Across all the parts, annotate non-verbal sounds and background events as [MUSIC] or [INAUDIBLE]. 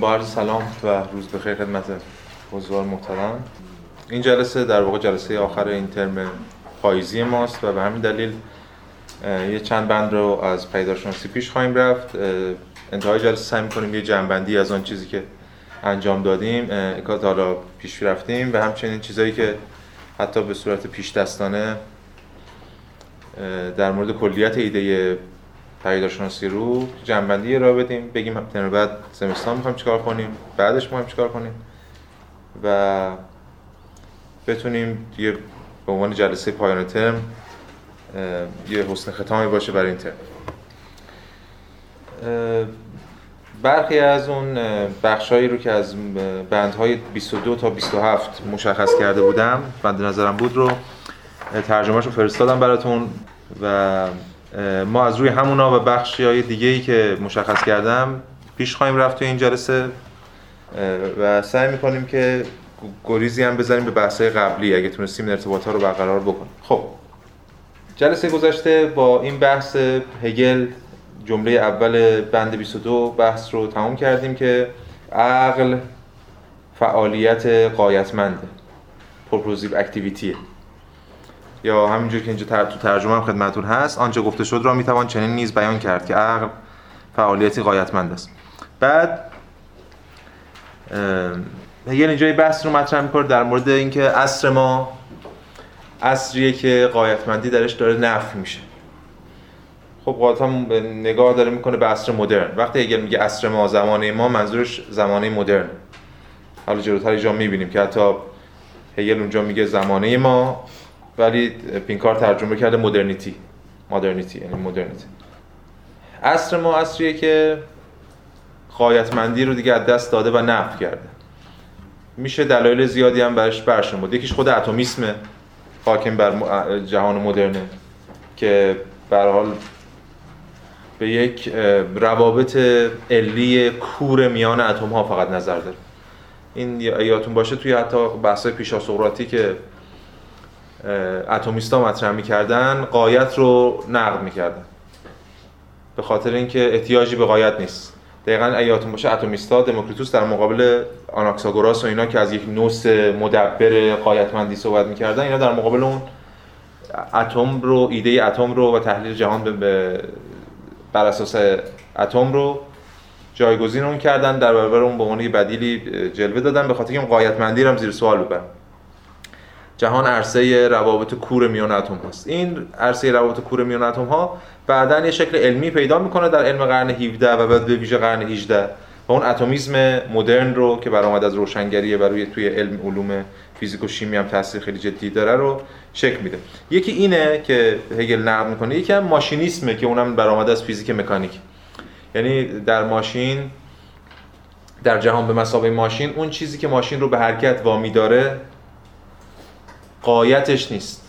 با سلام و روز بخیر خدمت حضار محترم. این جلسه در واقع جلسه آخر این ترم پاییزی ماست و به همین دلیل یه چند بند رو از پیداشناسی پیش خواهیم رفت. انتهای جلسه سعی می‌کنیم یه جنبندی از آن چیزی که انجام دادیم که حالا پیش رفتیم و همچنین چیزایی که حتی به صورت پیش دستانه در مورد کلیت ایده پدیدارشناسی رو جنبندی را بدیم بگیم ترم بعد زمستان می‌خوایم چیکار کنیم بعدش می‌خوایم چیکار کنیم و بتونیم دیگه به عنوان جلسه پایان ترم یه حسن ختامی باشه برای این ترم. برخی از اون بخشایی رو که از بندهای 22 تا 27 مشخص کرده بودم بند نظرم بود رو ترجمهش رو فرستادم براتون و ما از روی همونا و بخشی های دیگه ای که مشخص کردم پیش خواهیم رفت توی این جلسه و سعی می‌کنیم که گریزی هم بزنیم به بحثای قبلی اگه تونستیم ارتباط ها رو برقرار بکنیم. خب جلسه گذشته با این بحث هگل جمله اول بند 22 بحث رو تمام کردیم که عقل فعالیت قایتمنده پرپوزیو اکتیویتیه. یا همینجور که اینجا تو ترجمه هم خدمتتون هست آنچه گفته شد را می‌توان چنین نیز بیان کرد که عقل فعالیتی قایتمند است. بعد هگل اینجا بحث رو مطرح می‌کنه در مورد اینکه عصر ما عصریه که قایتمندی درش داره نفی میشه. خب قاطعا نگاه داره می‌کنه به عصر مدرن. وقتی هگل میگه عصر ما زمانه ما منظورش زمانه مدرن. حالا جلوتر اینجا می‌بینیم که حتی هگل اونجا میگه زمانه ما. ولی پینکار ترجمه کرده مدرنیتی مدرنیتی یعنی مدرنیتی عصر ما عصریه که قایتمندی رو دیگه از دست داده و نفی کرده. میشه دلایل زیادی هم برش برشون بود یکیش خود اتمیسم حاکم بر جهان مدرنه که به حال به یک روابط علی کور میان اتم ها فقط نظر داره. این یادتون باشه توی حتی بحث‌های پیشا سقراطی که اتمیستا مطرح می‌کردن قایت رو نقد می‌کردن. به خاطر اینکه احتیاجی به قایت نیست. دقیقا اگه باشه اتمیستا دموکریتوس در مقابل آناکساگوراس و اینا که از یک نوس مدبر قایتمندی صحبت می‌کردن اینا در مقابل اون اتم رو ایده اتم رو و تحلیل جهان به بر اساس اتم رو جایگزین اون کردن در برابر اون به عنوان بدیلی جلوه دادن. به خاطر اینکه قایتمندی رو هم زیر سوال ببرن. جهان عرصه روابط کور میان اتم هست. این عرصه روابط کور میان اتم ها بعدا یه شکل علمی پیدا می‌کنه در علم قرن 17 و بعد به ویژه قرن 18 و اون اتمیسم مدرن رو که برآمد از روشنگری و روی توی علم علوم فیزیک و شیمی هم تاثیر خیلی جدی داره رو شکل میده. یکی اینه که هگل نقد می‌کنه یکی هم ماشینیسمه که اونم برآمده از فیزیک مکانیک. یعنی در ماشین در جهان به مسابقه ماشین اون چیزی که ماشین رو به حرکت وامی داره قایتش نیست.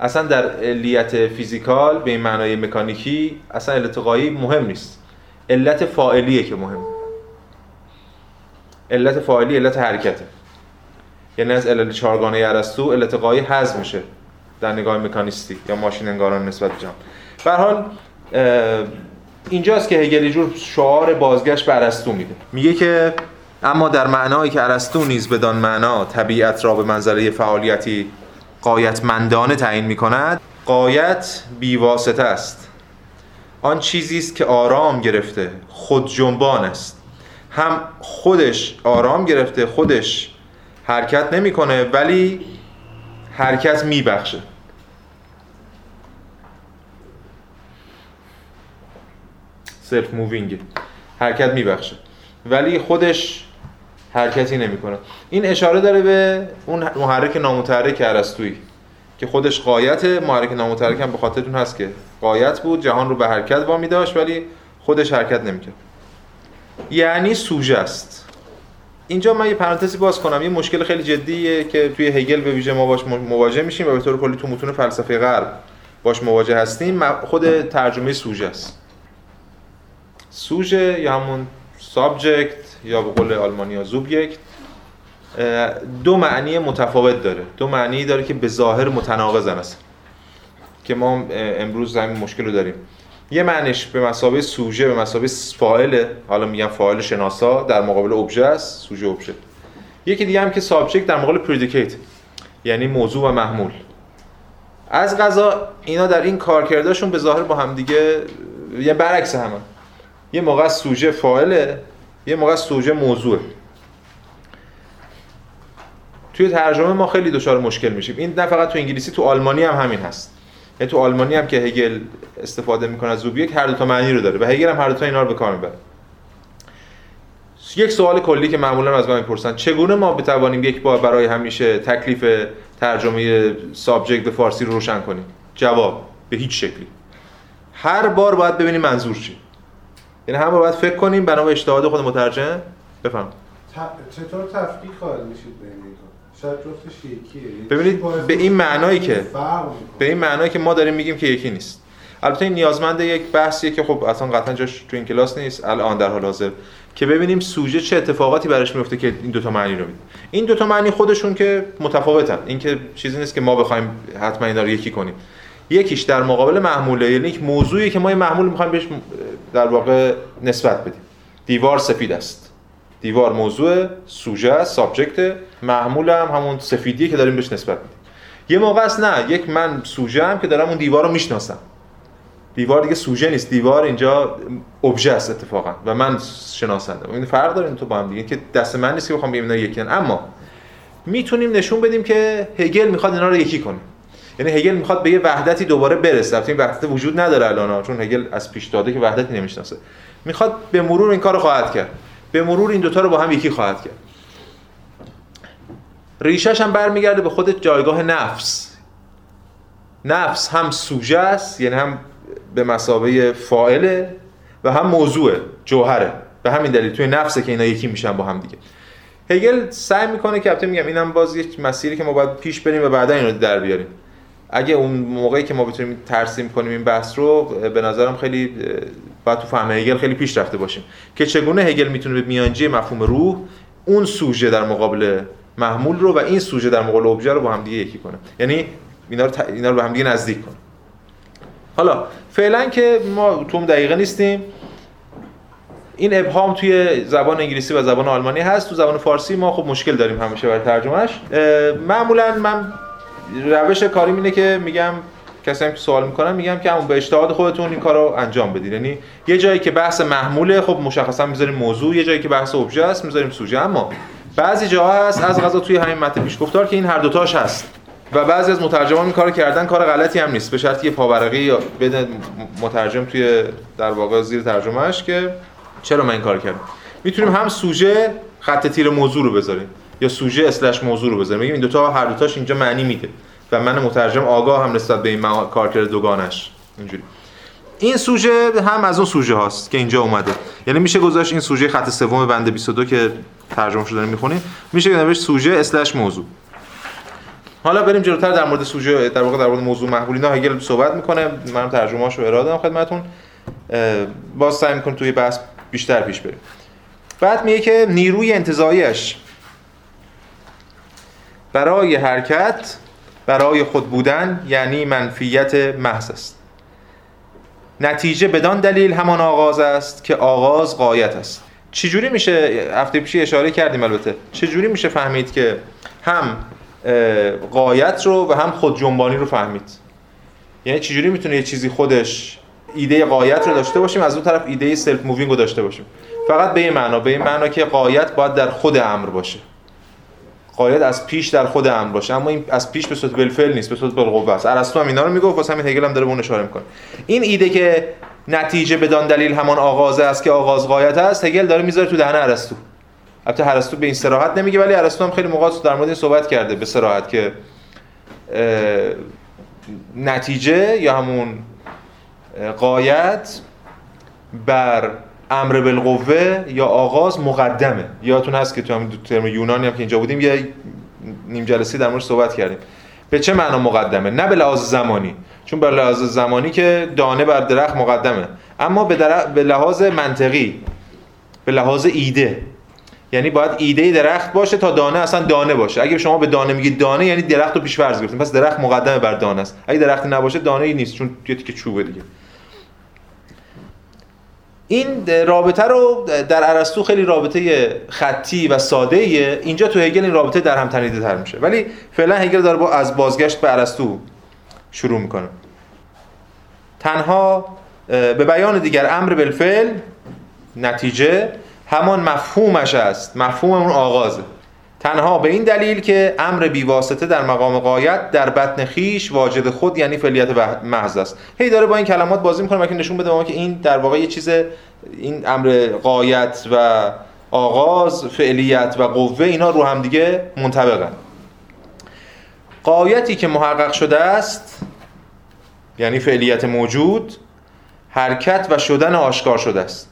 اصلا در علیت فیزیکال به این معنای مکانیکی اصلا علت قایی مهم نیست. علت فاعلیه که مهم. علت فاعلی علت حرکته. یعنی از علت چهارگانه ارسطو علت قایی حذف میشه در نگاه مکانیستی یا ماشین انگاران نسبت جهان. به حال اینجاست که هگل جور شعار بازگشت به ارسطو میده. میگه که اما در معنایی که ارسطو نیز بدان معنا طبیعت را به منظره فعالیتی قایتمندانه تعیین می کند قایت بیواسطه است. آن چیزی است که آرام گرفته خود جنبان است. هم خودش آرام گرفته خودش حرکت نمی‌کنه ولی حرکت میبخشه. self moving حرکت میبخشه. ولی خودش حرکتی نمی‌کنه. این اشاره داره به اون محرک نامتحرک ارسطویی که خودش غایت محرک نامتحرک هم به خاطرتون هست که غایت بود جهان رو به حرکت وامی داشت ولی خودش حرکت نمی‌کرد. یعنی سوژه است. اینجا من یه پرانتزی باز کنم. یه مشکل خیلی جدیه که توی هگل به ویژه ما باش مواجه میشیم و به طور کلی تو متون فلسفه غرب باش مواجه هستیم. خود ترجمه سوژه است. سوژه یا همون سابجکت یا به قول آلمانی ها زوبیکت دو معنی متفاوت داره. دو معنی داره که به ظاهر متناقضن است که ما امروز همین مشکل رو داریم. یه معنیش به مسابقه سوژه به مسابقه فاعل حالا میگم فاعل شناسا در مقابل ابژه است سوژه ابژه. یکی دیگه هم که سابجکت در مقابل پردیکیت یعنی موضوع و محمول. از غذا اینا در این کارکردشون به ظاهر با هم دیگه یه برعکس همه. یه موقع سوژه فاعله یه موقع سوژه موضوعه. توی ترجمه ما خیلی دچار مشکل میشیم. این نه فقط تو انگلیسی تو آلمانی هم همین هست. یعنی تو آلمانی هم که هگل استفاده می‌کنه از زوبیک هر دو تا معنی رو داره و هگل هم هر دو تا اینا رو به کار می‌بره. یک سوال کلی که معمولا از من می‌پرسن. چگونه ما بتوانیم یک بار برای همیشه تکلیف ترجمه سابجکت به فارسی رو روشن کنیم؟ جواب به هیچ شکلی. هر بار باید ببینیم منظور چی. یعنی هم باید فکر کنیم بنا به اجتهاد خود مترجم؟ بفهم چطور تفکیک قائل میشید بین شاید یعنی ببینید به این معنایی که به این معنایی که ما داریم میگیم که یکی نیست. البته این نیازمند یک بحثیه که خب اصلا قطعا جاش تو این کلاس نیست الان در حال حاضر. که ببینیم سوژه چه اتفاقاتی براش میفته که این دوتا معنی رو میده این دوتا معنی خودشون که متفاوتن. این که چیزی نیست که ما بخوایم حتما اینا رو یکی کنیم. یکیش در مقابل محموله یعنی یک موضوعی که ما این محمول می‌خوایم بهش در واقع نسبت بدیم. دیوار سفید است. دیوار موضوع سوژه است سابجکت. محمول هم همون سفیدیه که داریم بهش نسبت میدیم. یه موقع است نه یک من سوژه هم که دارم اون دیوار رو می‌شناسم. دیوار دیگه سوژه نیست دیوار اینجا ابژه است اتفاقا و من شناسنده این فرق داره تو با هم دیگه که دست من نیست که بخوام بگم اینا یکی اما می‌تونیم نشون بدیم که هگل می‌خواد اینا رو یکی کنه. یعنی هگل می‌خواد به یه وحدتی دوباره برسه. این وحدت وجود نداره الان چون هگل از پیش داده که وحدتی نمی‌شناسه. می‌خواد به مرور این کارو خواهد کرد. به مرور این دوتا رو با هم یکی خواهد کرد. ریشش هم برمیگرده به خود جایگاه نفس. نفس هم سوژه است یعنی هم به مسابه فاعله و هم موضوع جوهره. به همین دلیل توی نفسه که اینا یکی میشن با هم دیگه. هگل سعی می‌کنه که البته میگم اینم باز یک مسیری که ما باید پیش بریم و بعدا اینو در بیاریم. اگه اون موقعی که ما بتونیم ترسیم کنیم این بحث رو به نظرم خیلی باید تو فهم هگل خیلی پیش رفته باشیم. که چگونه هگل می‌تونه به میانجی مفهوم روح اون سوژه در مقابل محمول رو و این سوژه در مقابل ابژه رو با هم دیگه یکی کنه. یعنی اینا رو, ت... اینا رو به هم دیگه نزدیک کنه. حالا فعلا که ما تو دقیقه نیستیم این ابهام توی زبان انگلیسی و زبان آلمانی هست. تو زبان فارسی ما خب مشکل داریم همیشه برای ترجمهش معمولا من روش کاری اینه که میگم کسی هم که سوال می‌کنم میگم که همون به اجتهاد خودتون این کارو انجام بدید. یعنی یه جایی که بحث محموله خب مشخصا می‌ذاریم موضوع یه جایی که بحث ابژه است می‌ذاریم سوژه. اما بعضی جاها هست از غذا توی همین متن پیش گفتار که این هر دوتاش هست. و بعضی از مترجمان این کارو کردن کار غلطی هم نیست. به شرطی یه پاورقی بده مترجم توی در واقع زیر ترجمهش که چرا من این کار کردم؟ می‌تونیم هم سوژه خط تیر موضوع رو بذاریم. یا سوژه اسلش موضوع رو بذاریم. میگیم این دوتا هر دوتاش اینجا معنی میده. و من مترجم آگاه هم نسبت به این کارکرد دوگانش. اینجوری. این سوژه هم از اون سوژه هاست که اینجا اومده. یعنی میشه گذاشت این سوژه خط سوم بند 22 که ترجمه شده می‌خونیم. میشه نوشت سوژه اسلش موضوع. حالا بریم جلوتر در مورد سوژه در واقع در مورد موضوع محولی نه هگل صحبت می‌کنه. من ترجمه‌اشو ارائه دادم خدمتتون باز سعی می‌کنم توی بحث بیشتر پیش بریم. بعد میگه که نیروی انتزاعیش برای حرکت برای خود بودن یعنی منفیت محض است. نتیجه بدان دلیل همان آغاز است که آغاز قایت است. چجوری میشه هفته پیشی اشاره کردیم البته چجوری میشه فهمید که هم قایت رو و هم خود جنبانی رو فهمید؟ یعنی چجوری می‌تونه یه چیزی خودش ایده غایت رو داشته باشیم از اون طرف ایده self moving رو داشته باشیم؟ فقط به این معنا به این معنا که غایت باید در خود امر باشه. غایت از پیش در خود امر باشه. اما این از پیش به صورت بالفعل نیست به صورت بالقوه است. ارسطو هم اینا رو می‌گفت واسه همین هگل هم داره به اون اشاره می‌کنه. این ایده که نتیجه بدان دلیل همان آغاز است که آغاز غایت است هگل داره می‌ذاره تو دهن ارسطو. البته ارسطو به این صراحت نمیگه ولی ارسطو هم خیلی موقع در مورد این صحبت کرده به صراحت که نتیجه یا همون قایت بر امر بالقوه یا آغاز مقدمه. یادتون هست که تو هم ترم یونانی هم که اینجا بودیم یه نیم جلسه در مورد صحبت کردیم. به چه معنا مقدمه؟ نه به لحاظ زمانی. چون به لحاظ زمانی که دانه بر درخت مقدمه. اما به, به لحاظ منطقی به لحاظ ایده. یعنی باید ایده درخت باشه تا دانه اصلا دانه باشه. اگه شما به دانه میگید دانه یعنی درخت رو پیش فرض گرفتین پس درخت مقدمه بر دانه است. اگه درختی نباشه دانه ای نیست. چون یه تیکه چوبه دیگه. این رابطه رو در ارسطو خیلی رابطه خطی و ساده ایه اینجا تو هگل این رابطه در هم تنیده تر میشه. ولی فعلا هگل داره با از بازگشت به ارسطو شروع می‌کنه. تنها به بیان دیگر امر بالفعل نتیجه همان مفهومش است. مفهوم اون آغازه. تنها به این دلیل که امر بیواسطه در مقام قایت در بطن خیش واجد خود یعنی فعلیت محض است. هی داره با این کلمات بازی می‌کنه که نشون بده ما که این در واقع یه چیز این امر قایت و آغاز فعلیت و قوه اینا رو هم دیگه منطبقن. قایتی که محقق شده است یعنی فعلیت موجود حرکت و شدن آشکار شده است.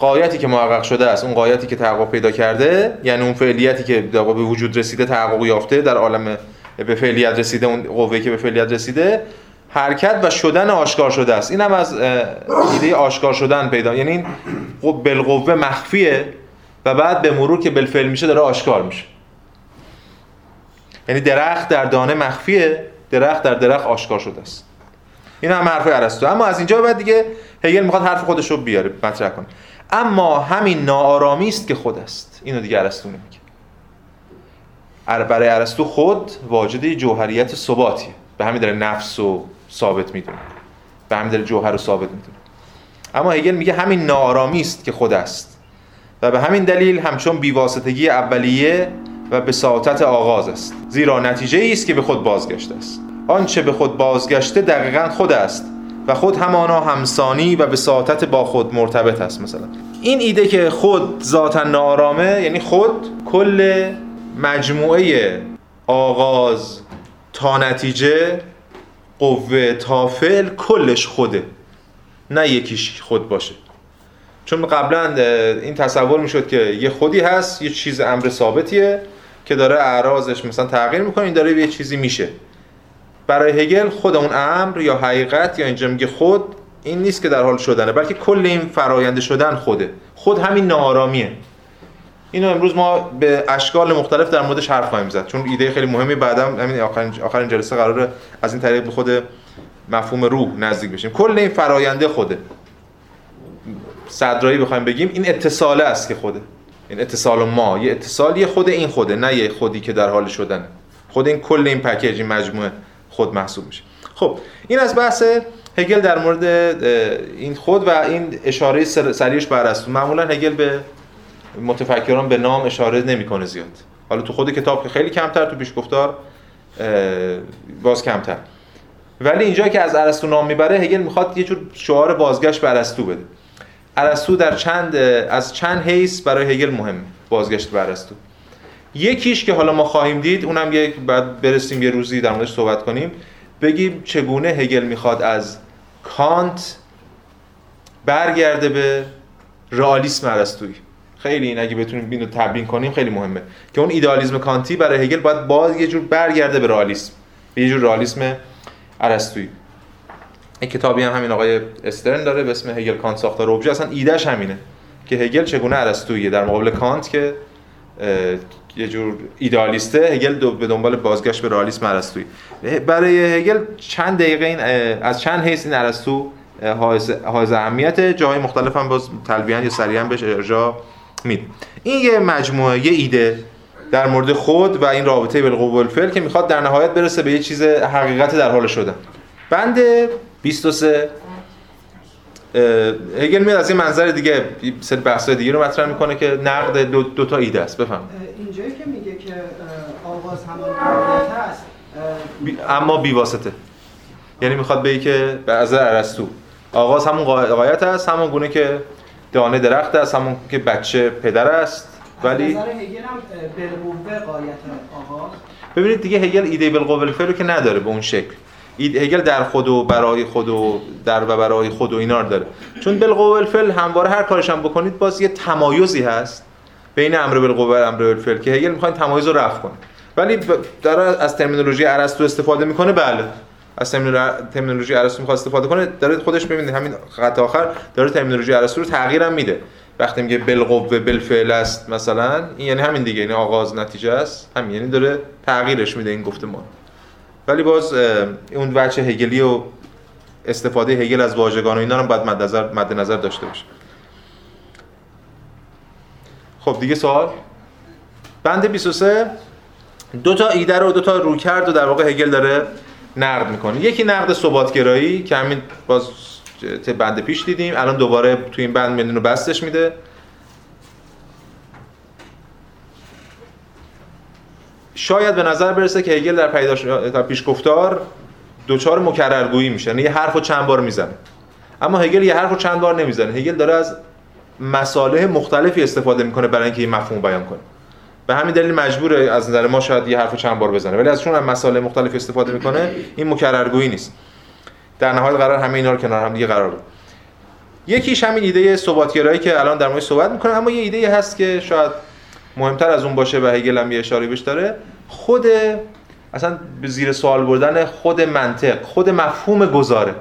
قایتی که محقق شده است اون قایتی که تحقق پیدا کرده یعنی اون فعلیتی که به وجود رسیده تحقق یافته در عالم به فعلیت رسیده اون قوه که به فعلیت رسیده حرکت و شدن آشکار شده است. این هم از ایده آشکار شدن پیدا یعنی این بالقوه مخفیه و بعد به مرور که بالفعل میشه داره آشکار میشه. یعنی درخت در دانه مخفیه درخت در درخت آشکار شده است. این هم حرف ارسطو. اما از اینجا بعد دیگه هگل می‌خواد حرف خودش رو بیاره مطرح کنه. اما همین ناآرامی است که خود است. اینو دیگه ارسطو نمیگه. برای ارسطو خود واجد جوهریت ثباتیه. به همین داره نفس رو ثابت می‌دونه. به همین داره جوهر رو ثابت می‌دونه. اما هگل میگه همین ناآرامی است که خود است. و به همین دلیل همچون بیواسطگی اولیه و به ساعتت آغاز است. زیرا نتیجه ای است که به خود بازگشته است. آنچه به خود بازگشته دقیقا خود است. و خود همانا همسانی و ساعتت با خود مرتبط است مثلا. این ایده که خود ذاتا نارامه یعنی خود کل مجموعه آغاز تا نتیجه قوه تا فعل کلش خوده. نه یکیش خود باشه. چون قبلا این تصور می‌شد که یه خودی هست یه چیز امر ثابتیه که داره اعراضش مثلا تغییر می‌کنه این داره یه چیزی میشه. برای هگل خود اون امر یا حقیقت یا اینجا میگه خود این نیست که در حال شدنه بلکه کل این فرایند شدن خوده. خود همین ناآرامیه. اینو امروز ما به اشکال مختلف در موردش حرف خواهیم زد. چون ایده خیلی مهمی بعدم همین آخرین آخرین جلسه قراره از این طریق به خود مفهوم روح نزدیک بشیم. کل این فراینده خوده. صدرایی بخوایم بگیم این اتصاله است که خوده. این اتصال ما. یه اتصالی خود این خوده نه یه خودی که در حال شدن خود این کل این پکیج این مجموعه. خود محسوب میشه. خب این از بحث هگل در مورد این خود و این اشاره سریعش بر است معمولا هگل به متفکران به نام اشاره نمی‌کنه زیاد. حالا تو خود کتاب که خیلی کمتر تو پیش گفتار باز کمتر. ولی اینجا که از ارسطو نام می‌بره هگل می‌خواد یه جور شعار بازگشت به ارسطو بده. ارسطو در چند از چند حیث برای هگل مهم بازگشت به ارسطو. یکیش که حالا ما خواهیم دید اونم یک بعد برسیم یه روزی در موردش صحبت کنیم بگیم چگونه هگل می‌خواد از کانت برگرده به رئالیسم ارسطویی. خیلی این اگه بتونیم اینو تبیین کنیم خیلی مهمه که اون ایدالیسم کانتی برای هگل باید باز یه جور برگرده به رئالیسم به یه جور رئالیسم ارسطویی. این کتابی هم همین آقای استرن داره به اسم هگل کانت ساختار ابژه اصلا ایده‌ش همینه که هگل چگونه ارسطویی در مقابل کانت که یه جور ایدالیسته هگل به دنبال بازگشت به رئالیسم ارسطویی. برای هگل چند دقیقه این از چند حیث این ارسطو حائز اهمیت جاهای مختلف هم باز تلویحا یا سریعا بهش ارجاع مید این یه مجموعه یه ایده در مورد خود و این رابطه بالقوه والفعل که می‌خواد در نهایت برسه به یه چیز حقیقت در حال شدن. بند 23 هگل میاد از این منظر دیگه سر بحث دیگه رو مطرح می‌کنه که نقد دو, دو تا ایده است. بفهم که میگه که آغاز همان بی... اما بی واسطه. یعنی می‌خواد بگه که به از ارسطو. آغاز همون قایت است همون گونه که دانه درخت است همون که بچه پدر است. ولی نظر هگل هم قایت آغاز ببینید دیگه هگل ایده بالقوه الفعل که نداره به اون شکل. هگل در خود و برای خود و در و برای خود و اینا داره. چون بالقوه الفعل همواره هر کارش هم بکنید باز یه تمایزی هست. بین امر بالقوه و امر بالفعل که هگل می‌خواد تمایز رو رفع کنه. ولی داره از ترمینولوژی ارسطو استفاده می‌کنه بله. از ترمینولوژی ارسطو می‌خواد استفاده کنه داره خودش ببینید همین خط آخر داره ترمینولوژی ارسطو رو تغییر هم میده. وقتی میگه بالقوه بالفعل است مثلا این یعنی همین دیگه یعنی آغاز نتیجه است. همین یعنی داره تغییرش میده این گفتمان ولی باز اون بچه هگلی رو استفاده هگل از واژگان و اینا رو باید مد نظر مد نظر داشته باشه. خب دیگه سوال. بند 23 دو تا ایده رو دو تا رویکرد و در واقع هگل داره نقد می‌کنه. یکی نقد ثباتگرایی که همین باز بند پیش دیدیم. الان دوباره توی این بند میدون رو بستش میده. شاید به نظر برسه که هگل در پیداش در پیشگفتار دوچار مکررگویی میشه. یعنی یه حرف رو چند بار می‌زنه. اما هگل یه حرف رو چند بار نمی‌زنه. هگل داره از مصالح مختلفی استفاده می‌کنه برای اینکه این مفهوم بیان کنه. به همین دلیل مجبوره از نظر ما شاید یه حرف چند بار بزنه. ولی از چون هم مصالح مختلفی استفاده می‌کنه این مکررگویی نیست. در نهایت قرار همه اینا رو کنار هم دیگه قرار بده یکیش همین ایده ثباتگرایی که الان در موردش صحبت می‌کنه. اما یه ایده هست که شاید مهمتر از اون باشه و هگل هم یه اشاره بهش داره. خود اصلا به زیر سوال بردن خود منطق خود مفهوم گزاره.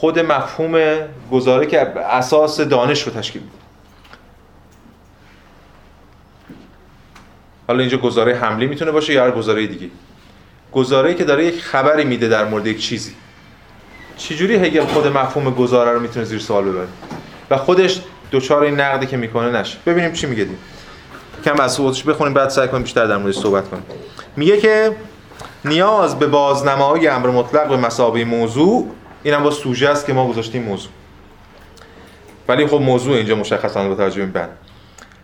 خود مفهوم گزاره که اساس دانش رو تشکیل میده. حالا اینجا گزاره حملی می‌تونه باشه یا هر گزاره دیگه. گزاره‌ای که داره یک خبری میده در مورد یک چیزی. چجوری هگل خود مفهوم گزاره رو می‌تونه زیر سوال ببره؟ و خودش دوچار این نقدی که می‌کنه نشه. ببینیم چی میگه دیم کم از صوتش بخونیم بعد سعی کنیم بیشتر در موردش صحبت کنیم. میگه که نیاز به بازنمایی امر مطلق به مسابقه موضوع اینم با سوژه است که ما گذاشتیم موضوع. ولی خب موضوع اینجا مشخصا با توجه به این بند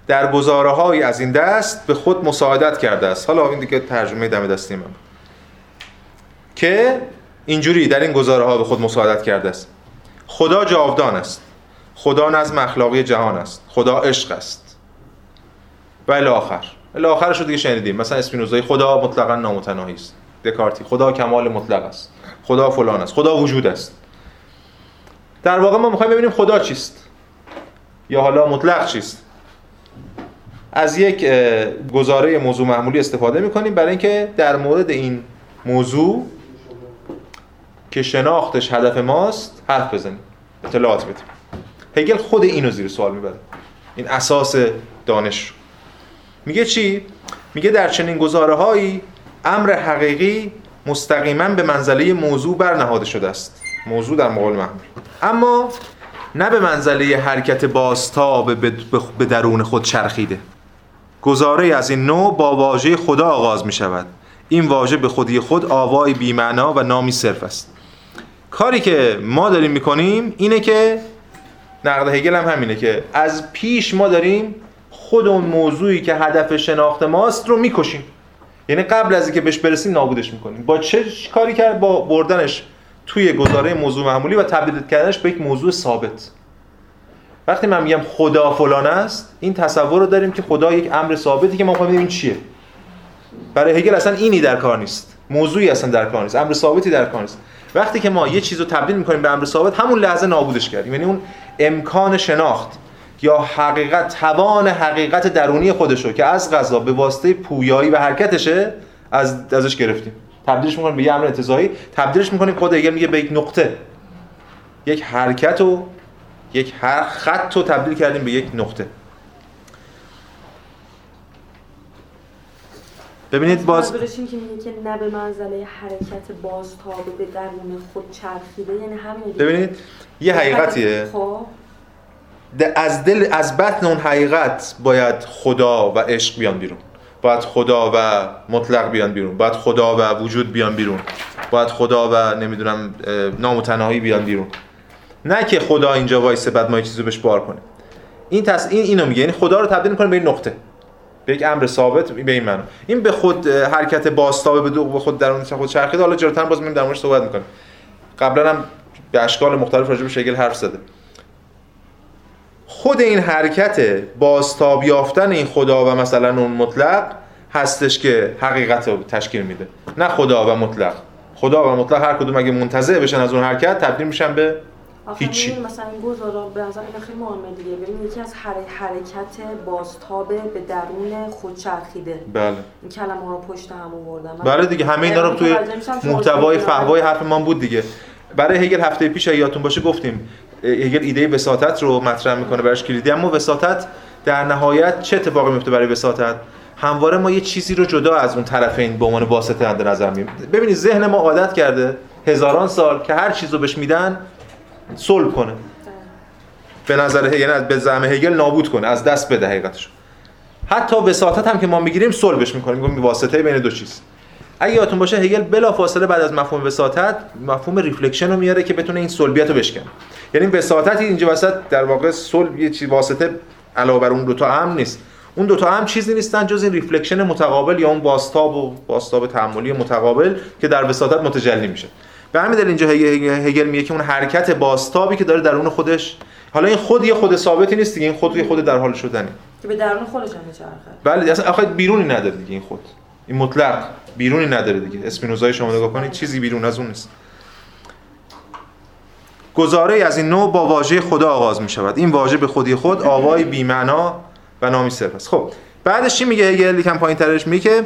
در گزاره از این دست به خود مساعدت کرده است. حالا این دیگه ترجمه دم دستی من که اینجوری در این گزاره ها به خود مساعدت کرده است. خدا جاودان است. خدا نظم اخلاقی جهان است. خدا عشق است. و الی آخرش رو دیگه شنیدیم. مثلا اسپینوزای خدا مطلقا نامتناهی است. دکارتی. خدا کمال مطلق است. خدا فلان است خدا وجود است. در واقع ما می‌خوایم ببینیم خدا چیست؟ یا حالا مطلق چیست؟ از یک گزاره موضوع معمولی استفاده می‌کنیم برای اینکه در مورد این موضوع که شناختش هدف ماست حرف بزنیم اطلاعات بدیم. هگل خود اینو زیر سوال می‌بره. این اساس دانش. میگه چی؟ میگه در چنین گزاره هایی امر حقیقی مستقیما به منزله موضوع برنهاده شده است. موضوع در مقابل محمول. اما نه به منزله حرکت بازتاب به- درون خود چرخیده. گزاره از این نوع با واژه خدا آغاز می شود این واژه به خودی خود آوای بیمعنا و نامی صرف است. کاری که ما داریم می‌کنیم اینه که نقد هگل هم همینه که از پیش ما داریم خود اون موضوعی که هدف شناخت ماست رو می‌کشیم. یعنی قبل از اینکه بهش برسیم نابودش می‌کنیم. با چه کاری کرد؟ با بردنش توی گزاره موضوع معمولی و تبدیل کردنش به یک موضوع ثابت. وقتی من میگم خدا فلان است این تصور رو داریم که خدا یک امر ثابتی که ما می‌خوایم ببینیم چیه. برای هگل اصلا اینی در کار نیست. موضوعی اصلا در کار نیست. امر ثابتی در کار نیست. وقتی که ما یه چیز رو تبدیل می‌کنیم به امر ثابت همون لحظه نابودش کردیم. یعنی اون امکان شناخت. یا حقیقت توان حقیقت درونی خودشو که از غذا به واسطه پویایی و حرکتشه از ازش گرفتیم. تبدیلش می‌کنیم به یه امر انتزاعی. تبدیلش می‌کنیم خود هگل میگه به یک نقطه. یک حرکت و یک هر خط رو تبدیل کردیم به یک نقطه. ببینید باز برشیم که میگه که نه به منزله حرکت بازتابه به درون خود چرخیده یعنی همین. ببینید یه حقیقتیه. خب. از دل از بطن اون حقیقت باید خدا و عشق بیان بیرون. باید خدا و مطلق بیان بیرون. باید خدا و وجود بیان بیرون. باید خدا و نمی‌دونم اه، نامتناهی بیان بیرون. نه که خدا اینجا وایسه بعد ما یه چیزی بهش بار کنیم. این تص... این اینو میگه. یعنی خدا رو تبدیل می‌کنه به این نقطه. به یک امر ثابت به این معنی. این به خود حرکت بازتابه به به خود درون خود چرخیده حالا جلوتر باز میریم در موردش صحبت می‌کنیم. قبلا هم به اشکال مختلف راجع به شگل حرف زده. خود این حرکت بازتاب یافتن این خدا و مثلا اون مطلق هستش که حقیقت رو تشکیل میده. نه خدا و مطلق. خدا و مطلق هر کدوم اگه منتزع بشن از اون حرکت تبدیل میشن به هیچی. مثلا این گزارا به نظر من خیلی مهمه دیگه. ببین یکی از حر- حرکت بازتابه به درون خود چرخیده. بله. این کلمه رو پشت هم آوردم. من بله دیگه همه اینا رو توی محتوای فهوای حرف ما بود دیگه. برای هگل هفته پیش یادتون باشه گفتیم هگل ایده وساطت رو مطرح می‌کنه براش کلیدی. اما وساطت در نهایت چه اتفاقی میفته برای وساطت؟ همواره ما یه چیزی رو جدا از اون طرفین به عنوان واسطه در نظر می‌گیریم. ببینید ذهن ما عادت کرده هزاران سال که هر چیز رو بهش میدن صلب کنه. به نظر ه- یعنی به زعم هگل نابود کنه از دست بده حقیقتش حتی وساطت هم که ما می‌گیریم صلبش می‌کنیم میگیم واسطه بین دو چیز. اگه یادتون باشه هگل بلافاصله بعد از مفهوم وساطت مفهوم reflection رو میاره که بتونه این صلبیت رو بشکنه. یعنی وساطت اینجا وسط در واقع صلب یه چیز واسطه علاوه بر اون دوتا هم نیست. اون دوتا هم چیزی نیستن جز این reflection متقابل یا اون بازتاب و بازتاب تعاملی متقابل که در وساطت متجلی میشه. به همین دلیل اینجا هگل هگل میگه که اون حرکت بازتابی که داره درون خودش حالا این خود یه خود ثابتی نیست دیگه این خود یه خود در حال شدنه که به درون خودش هم میچرخه. بله اصلا آخه بیرونی نداره دیگه این خود. این مطلق بیرونی نداره دیگه. اسپینوزای شما نگاه کنید چیزی بیرون از اون نیست. گزاره از این نوع با واژه خدا آغاز می شود این واژه به خودی خود آوای بی‌معنا و نامی صرف است. خب بعدش چی میگه؟ هگل یکم پایین ترش میگه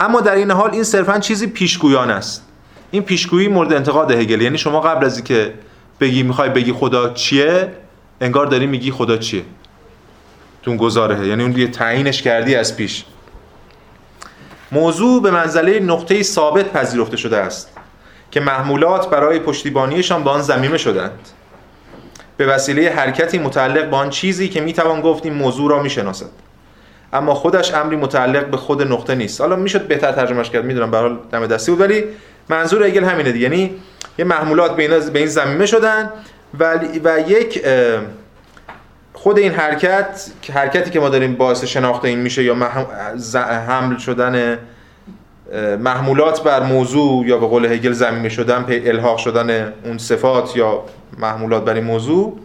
اما در این حال این صرفا چیزی پیشگویان است. این پیشگویی مورد انتقاد هگل. یعنی شما قبل از اینکه بگی می‌خوای بگی خدا چیه انگار داری میگی خدا چیه. تو اون گزاره یعنی اون یه تعیینش کردی از پیش. موضوع به منزله نقطه ثابت پذیرفته شده است که محمولات برای پشتیبانیشان به آن زمینه شدند. به وسیله حرکتی متعلق به آن چیزی که می‌توان گفت این موضوع را می‌شناسد. اما خودش امری متعلق به خود نقطه نیست. حالا می‌شد بهتر ترجمهش کرد می‌دونم به حال دم دستی بود ولی منظور هگل همینه دیگه. یعنی یه محمولات به این زمینه شدن و و یک خود این حرکت که حرکتی که ما داریم باعث شناخت این میشه یا حمل شدن محمولات بر موضوع یا به قول هگل زمینه شدن پی الحاق شدن اون صفات یا محمولات بر این موضوع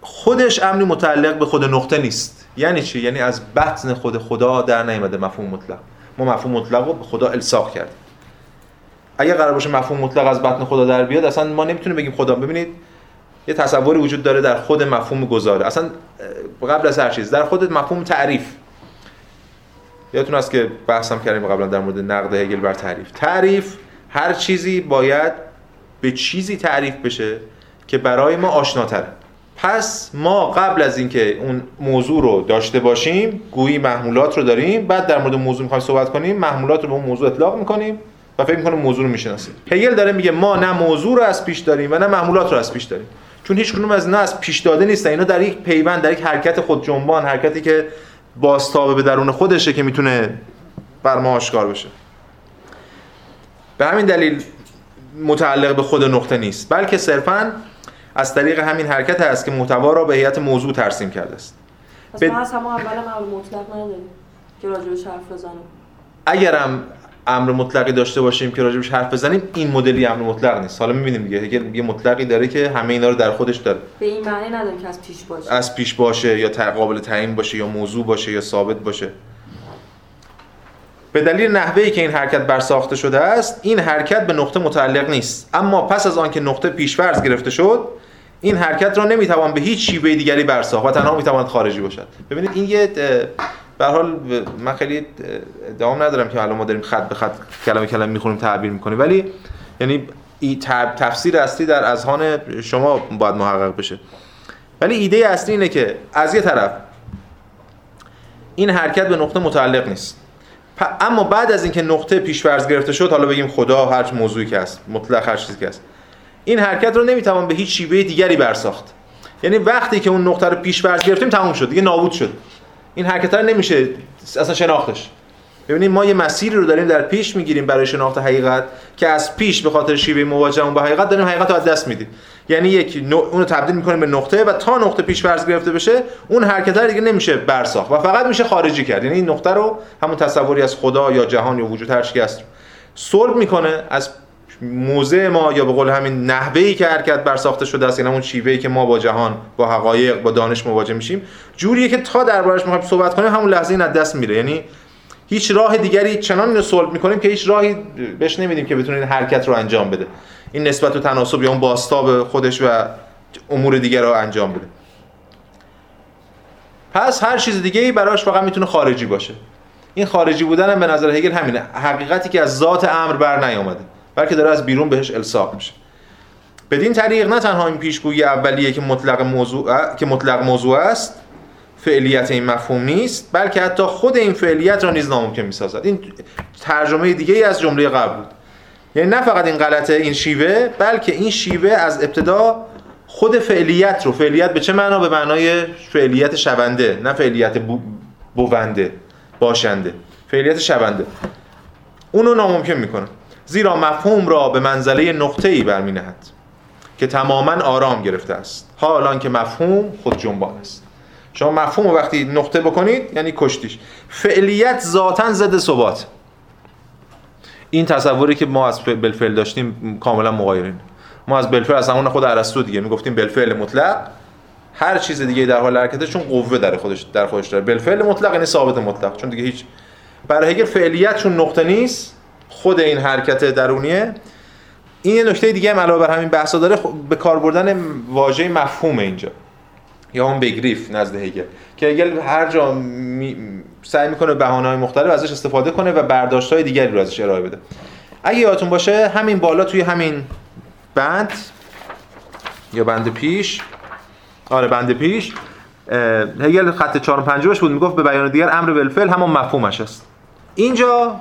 خودش امری متعلق به خود نقطه نیست. یعنی چی؟ یعنی از بطن خود خدا در نیامده مفهوم مطلق. ما مفهوم مطلق رو به خدا الساق کردیم. اگه قرار باشه مفهوم مطلق از بطن خدا در بیاد اصلا ما نمی‌تونیم بگیم خدا ببینید یه تصوری وجود داره در خود مفهوم گذاره اصلا قبل از هر چیز در خود مفهوم تعریف. یادتون هست که بحثم کردیم قبلا در مورد نقد هگل بر تعریف. تعریف هر چیزی باید به چیزی تعریف بشه که برای ما آشناتره. پس ما قبل از اینکه اون موضوع رو داشته باشیم گویی محمولات رو داریم بعد در مورد موضوع می‌خوایم صحبت کنیم محمولات رو به اون موضوع اطلاق می‌کنیم و فکر می‌کنیم موضوع رو می‌شناسیم. هگل داره میگه ما نه موضوع رو از پیش داریم و نه محمولات رو از پیش داریم. چون هیچ کدوم از اینا از پیش داده نیستن. اینا در یک پیوند در یک حرکت خود جنبان حرکتی که بازتابه به درون خودشه که می‌تونه بر ما آشکار بشه. به همین دلیل متعلق به خود نقطه نیست. بلکه صرفاً از طریق همین حرکت است که محتوا را به هیئت موضوع ترسیم کرده است. پس ما از همون اول امر مطلق نداریم که راجبش حرف بزنیم. اگرم امر مطلقی داشته باشیم که راجبش حرف بزنیم این مدلی امر مطلق نیست. حالا می‌بینیم دیگه. هگل یه مطلقی داره که همه اینا رو در خودش داره. به این معنی نداریم که از پیش باشه. از پیش باشه یا قابل تعیین باشه یا موضوع باشه یا ثابت باشه. به دلیل نحوهی که این حرکت برساخته شده است این حرکت به نقطه متعلق نیست. اما پس از آنکه نقطه پیش‌فرض گرفته شد این حرکت را نمی‌توان به هیچ شیوه دیگری برساخت و تنها می‌تواند خارجی باشد. ببینید این یه به حال من خیلی ادعام ندارم که الان ما داریم خط به خط کلمه کلمه می‌خونیم تعبیر می‌کنیم. ولی یعنی این تفسیر اصلی در اذهان شما باید محقق بشه. ولی ایده اصلی اینه که از یه طرف این حرکت به نقطه متعلق نیست. اما بعد از اینکه نقطه پیش‌فرض گرفته شد حالا بگیم خدا هر موضوعی که هست مطلق هر چیزی که هست این حرکت رو نمی‌توان به هیچ شیوه دیگری برساخت. یعنی وقتی که اون نقطه رو پیش‌فرض گرفتیم تموم شد. دیگه نابود شد. این حرکت نمیشه اصلا شناختش. ببینید ما یه مسیری رو داریم در پیش می‌گیریم برای شناخت حقیقت که از پیش به خاطر شیوه مواجهمون با حقیقت داریم حقیقت رو از دست میدیم. یعنی یک رو تبدیل می‌کنیم به نقطه و تا نقطه پیش فرض گرفته بشه اون حرکت دیگه نمیشه برساخت و فقط میشه خارجی کرد. یعنی این نقطه رو همون تصوری از خدا یا جهان یا وجود هر چیزی هست صلب می‌کنه از موضع ما یا به قول همین نحوهی که حرکت بر ساخته شده است یعنی همون شیوهی که ما با جهان با حقایق با دانش مواجه میشیم جوریه که تا دربارش می‌خوایم صحبت کنیم همون لحظه این از دست میره. یعنی هیچ راه دیگری چنان اینو صلب می‌کنیم که هیچ راهی بهش نمیدیم که بتونه این حرکت رو انجام بده. این نسبت و تناسب یا اون باستاب خودش و امور دیگر رو انجام بده. پس هر چیز دیگه ای براش فقط می‌تونه خارجی باشه. این خارجی بودن هم به نظر هگل همینه. حقیقتی که از ذات امر بر نیامده. بلکه داره از بیرون بهش الساق میشه. بدین طریق نه تنها این پیشگویی اولیه که مطلق موضوع که مطلق موضوع است فعلیت این مفهوم نیست بلکه حتی خود این فعلیت را نیز ناممکن می‌سازد. این ترجمه دیگه ای از جمله قبل بود. یعنی نه فقط این غلطه این شیوه بلکه این شیوه از ابتدا خود فعلیت رو فعلیت به چه معنا؟ به معنای فعلیت شونده نه فعلیت بو بونده باشنده. فعلیت شونده. اونو ناممکن می‌کنه. زیرا مفهوم را به منزله نقطه ای برمینهد که تماما آرام گرفته است. حالان که مفهوم خود جنبان است. شما مفهوم وقتی نقطه بکنید یعنی کشتیش. فعلیت ذاتا ضد ثبات. این تصوری که ما از بلفل داشتیم کاملا مغایرین. ما از بلفل از همون خود ارسطو دیگه می‌گفتیم بلفل مطلق. هر چیز دیگه در حال حرکته چون قوه در خودش در خودش داره. بلفل مطلق یعنی ثابت مطلق. چون دیگه هیچ. برای هگل فعلیت چون نقطه نیست خود این حرکت درونیه. این یه نکته دیگه هم علاوه بر همین بحثا داره به کار بردن واژه مفهوم اینجا. یا اون بگریف نزد هگل که هگل هر جا می... سعی می‌کنه بهانه‌های مختلف ازش استفاده کنه و برداشت‌های دیگری رو ازش ارائه بده. اگه یادتون باشه همین بالا توی همین بند یا بند پیش آره بند پیش هگل خط 4 و 5 بود می‌گفت به بیان دیگر امر بالفعل همون مفهومش است. اینجا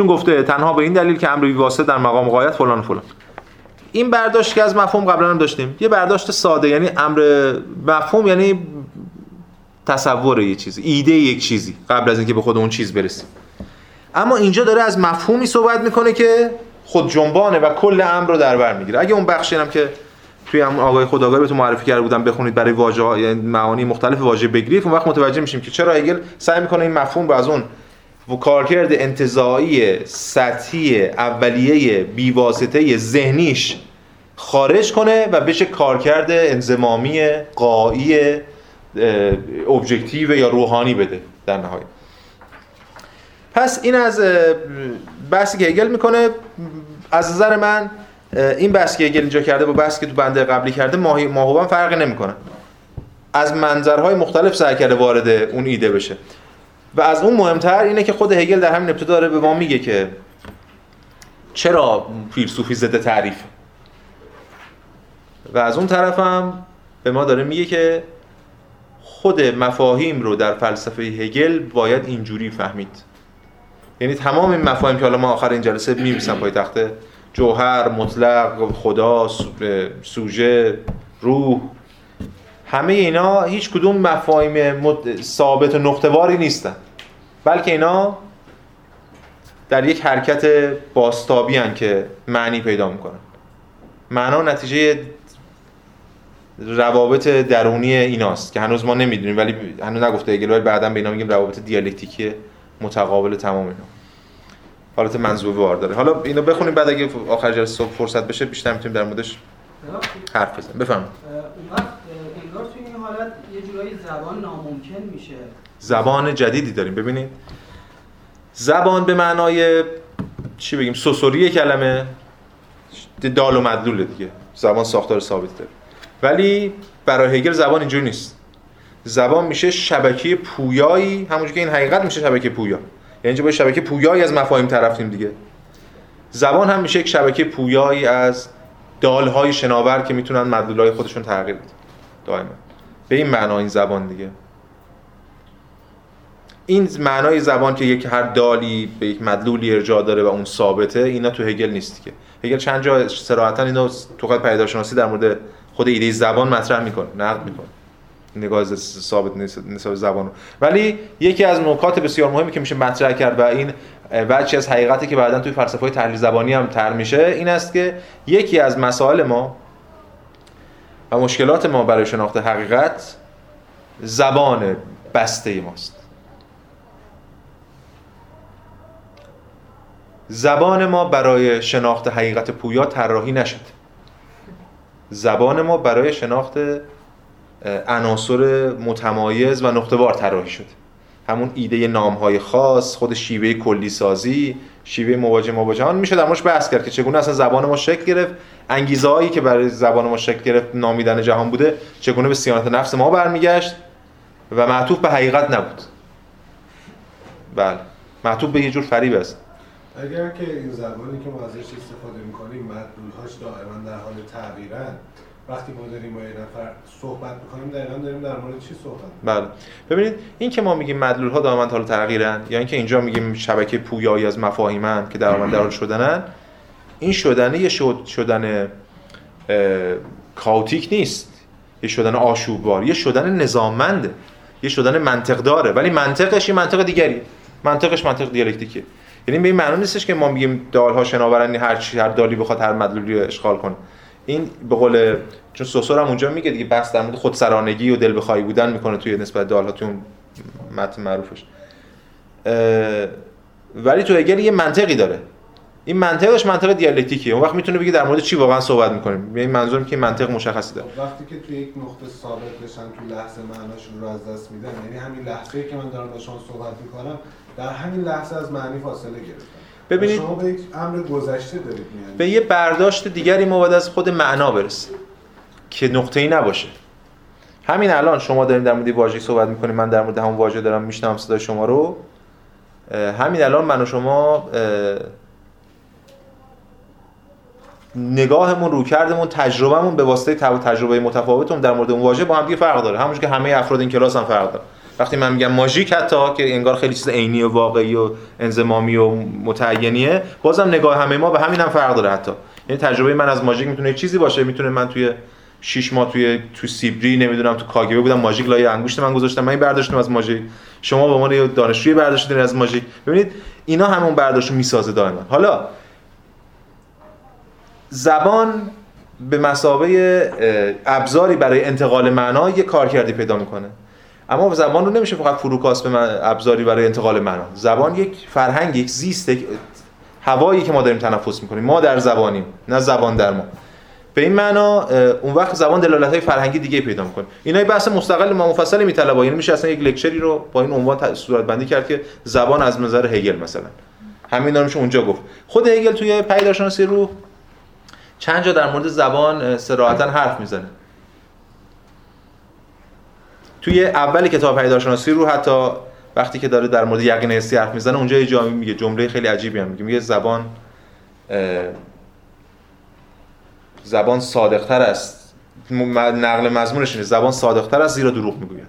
چون گفته تنها به این دلیل که امر واسه در مقام غایت فلان فلان. این برداشت که از مفهوم قبلا هم داشتیم. یه برداشت ساده یعنی امر مفهوم یعنی تصور یه چیزی ایده یک چیزی قبل از اینکه به خود اون چیز برسیم. اما اینجا داره از مفهومی صحبت می‌کنه که خود جنبانه و کل امر رو در بر می‌گیره. اگه اون بخشی هم که توی هم آقای خداگاهی بهتون معرفی کرده بودم بخونید برای واژه یعنی معانی مختلف واژه بگریف اون وقت متوجه میشیم که چرا هگل سعی می‌کنه این مفهوم رو از اون و کارکرد انتزاعی سطحی اولیه بیواسطه ذهنیش خارج کنه و بشه کارکرد انضمامی غایی objective یا روحانی بده در نهایت. پس این از بحثی که هگل می‌کنه از نظر من این بحثی که هگل اینجا کرده با بحثی که تو بند قبلی کرده ماهوا فرقی نمی‌کنه. از منظرهای مختلف سعی کرده وارد اون ایده بشه. و از اون مهمتر اینه که خود هگل در همین ابتدا داره به ما میگه که چرا فیلسوفی ضد تعریف؟ و از اون طرف هم به ما داره میگه که خود مفاهیم رو در فلسفه هگل باید اینجوری فهمید. یعنی تمام این مفاهیم که حالا ما آخر این جلسه می‌نویسم پای تخته جوهر، مطلق، خدا، سوژه، روح همه اینا هیچ کدوم مفاهیم ثابت و نقطه‌واری نیستن. بلکه اینا در یک حرکت باستابی هن که معنی پیدا می‌کنن. معنا نتیجه روابط درونی ایناست که هنوز ما نمی‌دونیم ولی هنوز نگفته اگه ولی بعدا به اینا میگیم روابط دیالکتیکی متقابل تمام اینا. حالت منظومه وار داره. حالا اینو بخونیم بعد اگه آخر جلسه فرصت بشه بیشتر می‌تونیم در موردش حرف بزنیم. بفهم حالت یه جورایی زبان ناممکن میشه. زبان جدیدی داریم. ببینید. زبان به معنای چی بگیم؟ سوسوری کلمه. دال و مدلوله دیگه. زبان ساختار ثابت داره. ولی برای هگل زبان اینجوری نیست. زبان میشه شبکه پویایی. همونجوری که این حقیقت میشه شبکه پویا. یعنی با شبکه پویایی از مفاهیم طرفتیم دیگه. زبان هم میشه یک شبکه پویایی از دالهای شناور که می‌تونن مدلولای خودشون تغییر بدن. دائما. به این معنا این زبان دیگه. این معنای زبان که یک هر دالی به یک مدلولی ارجاع داره و اون ثابته اینا تو هگل نیست که هگل چند جا صراحتا اینو تو خود پیداشناسی در مورد خود ایده زبان مطرح می‌کنه نقد می‌کنه. نگاه ثابت نسبت زبان. ولی یکی از نکات بسیار مهمی که میشه مطرح کرد و این بچی از حقیقتی که بعدا توی فلسفه های تحلیل زبانی هم تر میشه این است که یکی از مسائل ما و مشکلات ما برای شناخت حقیقت زبان بسته ماست. زبان ما برای شناخت حقیقت پویا طراحی نشد. زبان ما برای شناخت عناصر متمایز و نقطه‌وار طراحی شد. همون ایده نامهای خاص خود شیوه کلی سازی شیوه مواجه مواجهان میشه در موردش بحث کرد که چگونه اصلا زبان ما شکل گرفت. انگیزه هایی که برای زبان ما شکل گرفت نامیدن جهان بوده چگونه به سیانت نفس ما برمیگشت و معطوف به حقیقت نبود. بله. معطوف به یه جور فریب است. اگر که این زبانی که ما ازش استفاده می‌کنیم مدلولهاش دائما در حال تغییرن وقتی ما داریم با یه نفر صحبت می‌کنیم دقیقا داریم در مورد چی صحبت بله. ببینید این که ما میگیم مدلول ها دائما حال تغییرن یا اینکه اینجا میگیم شبکه پویایی از مفاهیمن که در در حال شدنن این شدنه یه شد شدن کاوتیک نیست. یه شدن آشوبوار یه شدن نظاممنده یه شدن منطق داره ولی منطقش یه منطق دیگری. منطقش منطق دیالکتیکه یعنی به این معنی نیستش که ما میگیم دالها شناورن هر چی هر دالی بخواد هر مدلولی رو اشغال کنه. این به قول چون سوسور هم اونجا میگه دیگه بحث در مورد خودسرانگی و دل بخواهی بودن می‌کنه توی نسبت دالها توی اون متن معروفش. ولی تو اگر یه منطقی داره. این منطقش منطق دیالکتیکیه. اون وقت می‌تونه بگه در مورد چی واقعا صحبت می‌کنیم. یعنی منظورم که منطق مشخصی داره. وقتی که توی یک نقطه ثابت بشن تو لحظه معناشون رو از دست میدن یعنی همین لحظه که من دارم با شما صحبت می‌کنم در همین لحظه از معنی فاصله گرفتم. ببینید. شما به یک امر گذشته دارید میاد به یه برداشت دیگری ما باید از خود معنا برسیم. که نقطه‌ای نباشه. همین الان شما داریم در مورد واژه صحبت می‌کنیم من در مورد همون واژه دارم میشنم صدای شما رو. همین الان من و شما نگاهمون رو کردمون تجربهمون به واسطه تجربه متفاوتمون در مورد اون واژه با هم دیگه فرق داره. همونجوری که همه افراد این کلاس هم فرق داره. وقتی من میگم ماژیک حتی که انگار خیلی چیز عینی و واقعی و انزمامی و متعینیه بازم نگاه همه ما به همین هم فرق داره حتی. یعنی تجربه من از ماژیک می‌تونه چیزی باشه می‌تونه من توی 6 ماه توی تو سیبری نمی‌دونم تو کاگبه بودم ماژیک لای انگشت من گذاشتم من این برداشتم از ماژیک. شما به عنوان دانشجوی برداشت از ماژیک. ببینید اینا همون برداشت می‌سازه دائما. حالا زبان به مسابه ابزاری برای انتقال معنا یه کارکردی پیدا می‌کنه. اما زبان رو نمیشه فقط فروکاست به ابزاری برای انتقال معنا زبان یک فرهنگ یک زیست یک هوایی که ما داریم تنفس می‌کنیم. ما در زبانیم نه زبان در ما. به این معنا اون وقت زبان دلالت های فرهنگی دیگه پیدا می‌کنه. اینا بحث مستقل ما مفصلی میطلبه. یعنی میشه اصلا یک لکچری رو با این عنوان صورت بندی کرد که زبان از نظر هگل مثلا. همین رو اونجا گفت. خود هگل توی پیداشناسی رو چند جا در مورد زبان صراحتا حرف می‌زنه. توی اول کتاب پیداشناسی رو حتی وقتی که داره در مورد یقین حسی حرف می‌زنه اونجا یه جایی میگه جمله خیلی عجیبی هم میگه. میگه زبان زبان صادقتر است نقل مضمونش اینه. زبان صادقتر است زیرا دروغ می‌گوید.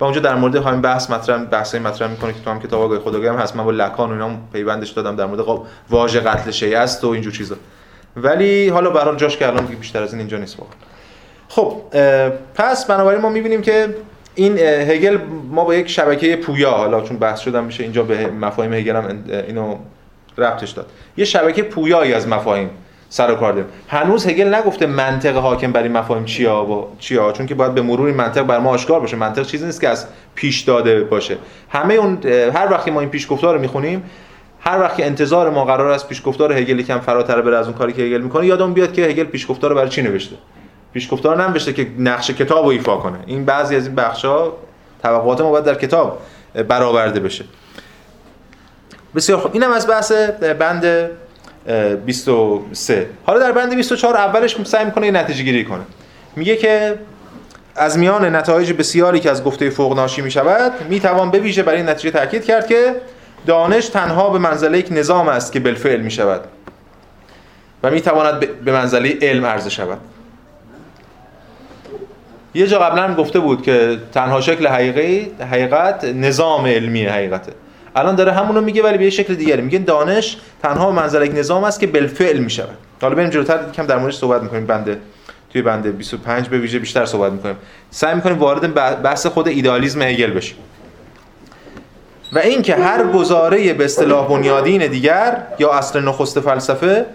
و اونجا در مورد همین بحث مطرح بحثی مطرح می‌کنه که تو هم کتاب آگاهی خودآگاهی هم هست. من با لکان و اینا پیوندش دادم در مورد واژه قتل شیء است و اینجور چیزا. ولی حالا به جاش که الان بیشتر از این اینجا نیست واقعا. خب پس بنابراین ما می‌بینیم که این هگل ما با یک شبکه پویا حالا چون بحث شدم میشه اینجا به مفاهیم هگل هم اینو ربطش داد. یه شبکه پویایی از مفاهیم سر و کار داریم. هنوز هگل نگفته منطق حاکم بر این مفاهیم چیا و چیا چون که باید به مرور این منطق بر ما آشکار باشه. منطق چیزی نیست که از پیش داده باشه. همه اون هر وقتی ما این پیشگفتار رو می‌خونیم هر وقت که انتظار ما قرار است پیشگفتار هگل کم فراتر بره از اون کاری که هگل می‌کنه یادم بیاد که هگل پیشگفتار رو برای چی نوشته؟ پیشگفتار ننوشته که نقش کتاب رو ایفا کنه. این بعضی از این بخشا توقعات ما باید در کتاب برآورده بشه. بسیار خوب. اینم از بحث بند 23 حالا در بند 24 اولش سعی می‌کنه یه نتیجه گیری کنه. میگه که از میان نتایج بسیاری که از گفته فوق ناشی می شود می توان به ویژه برای این نتیجه تاکید کرد که دانش تنها به منزله یک نظام است که بالفعل می شود و می تواند به منزله علم عرضه شود. یه جا قبلا گفته بود که تنها شکل حقیقی حقیقت نظام علمی حقیقته. الان داره همونو میگه ولی به یه شکل دیگری. میگه دانش تنها منزله یک نظام است که بالفعل می شود حالا بریم جلوتر کم در موردش صحبت می‌کنیم. بنده توی بنده 25 به ویژه بیشتر صحبت می‌کنیم. سعی می‌کنیم وارد بحث خود ایدئالیسم هگل بشیم. و اینکه هر گزاره به اصطلاح بنیادین دیگر یا اصل نخست فلسفه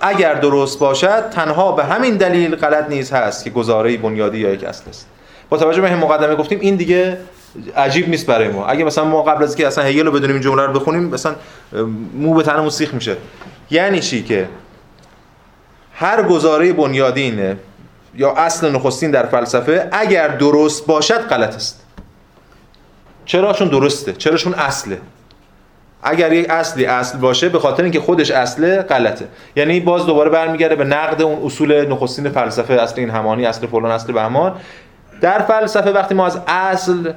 اگر درست باشد تنها به همین دلیل غلط نیز هست که گزاره بنیادی یا یک اصل است. با توجه به مقدمه گفتیم این دیگه عجیب نیست برای ما. اگه مثلا ما قبل از اینکه اصلا هگل رو بدونیم این جمله رو بخونیم مثلا مو به تنمون سیخ میشه. یعنی چی که هر گزاره بنیادین یا اصل نخستین در فلسفه اگر درست باشد غلط است. چراشون درسته. چراشون اصله. اگر یک اصلی اصل باشه به خاطر اینکه خودش اصله غلطه. یعنی باز دوباره برمیگرده به نقد اون اصول نخستین فلسفه اصل این همانی اصل فلان اصل بهمان. در فلسفه وقتی ما از اصل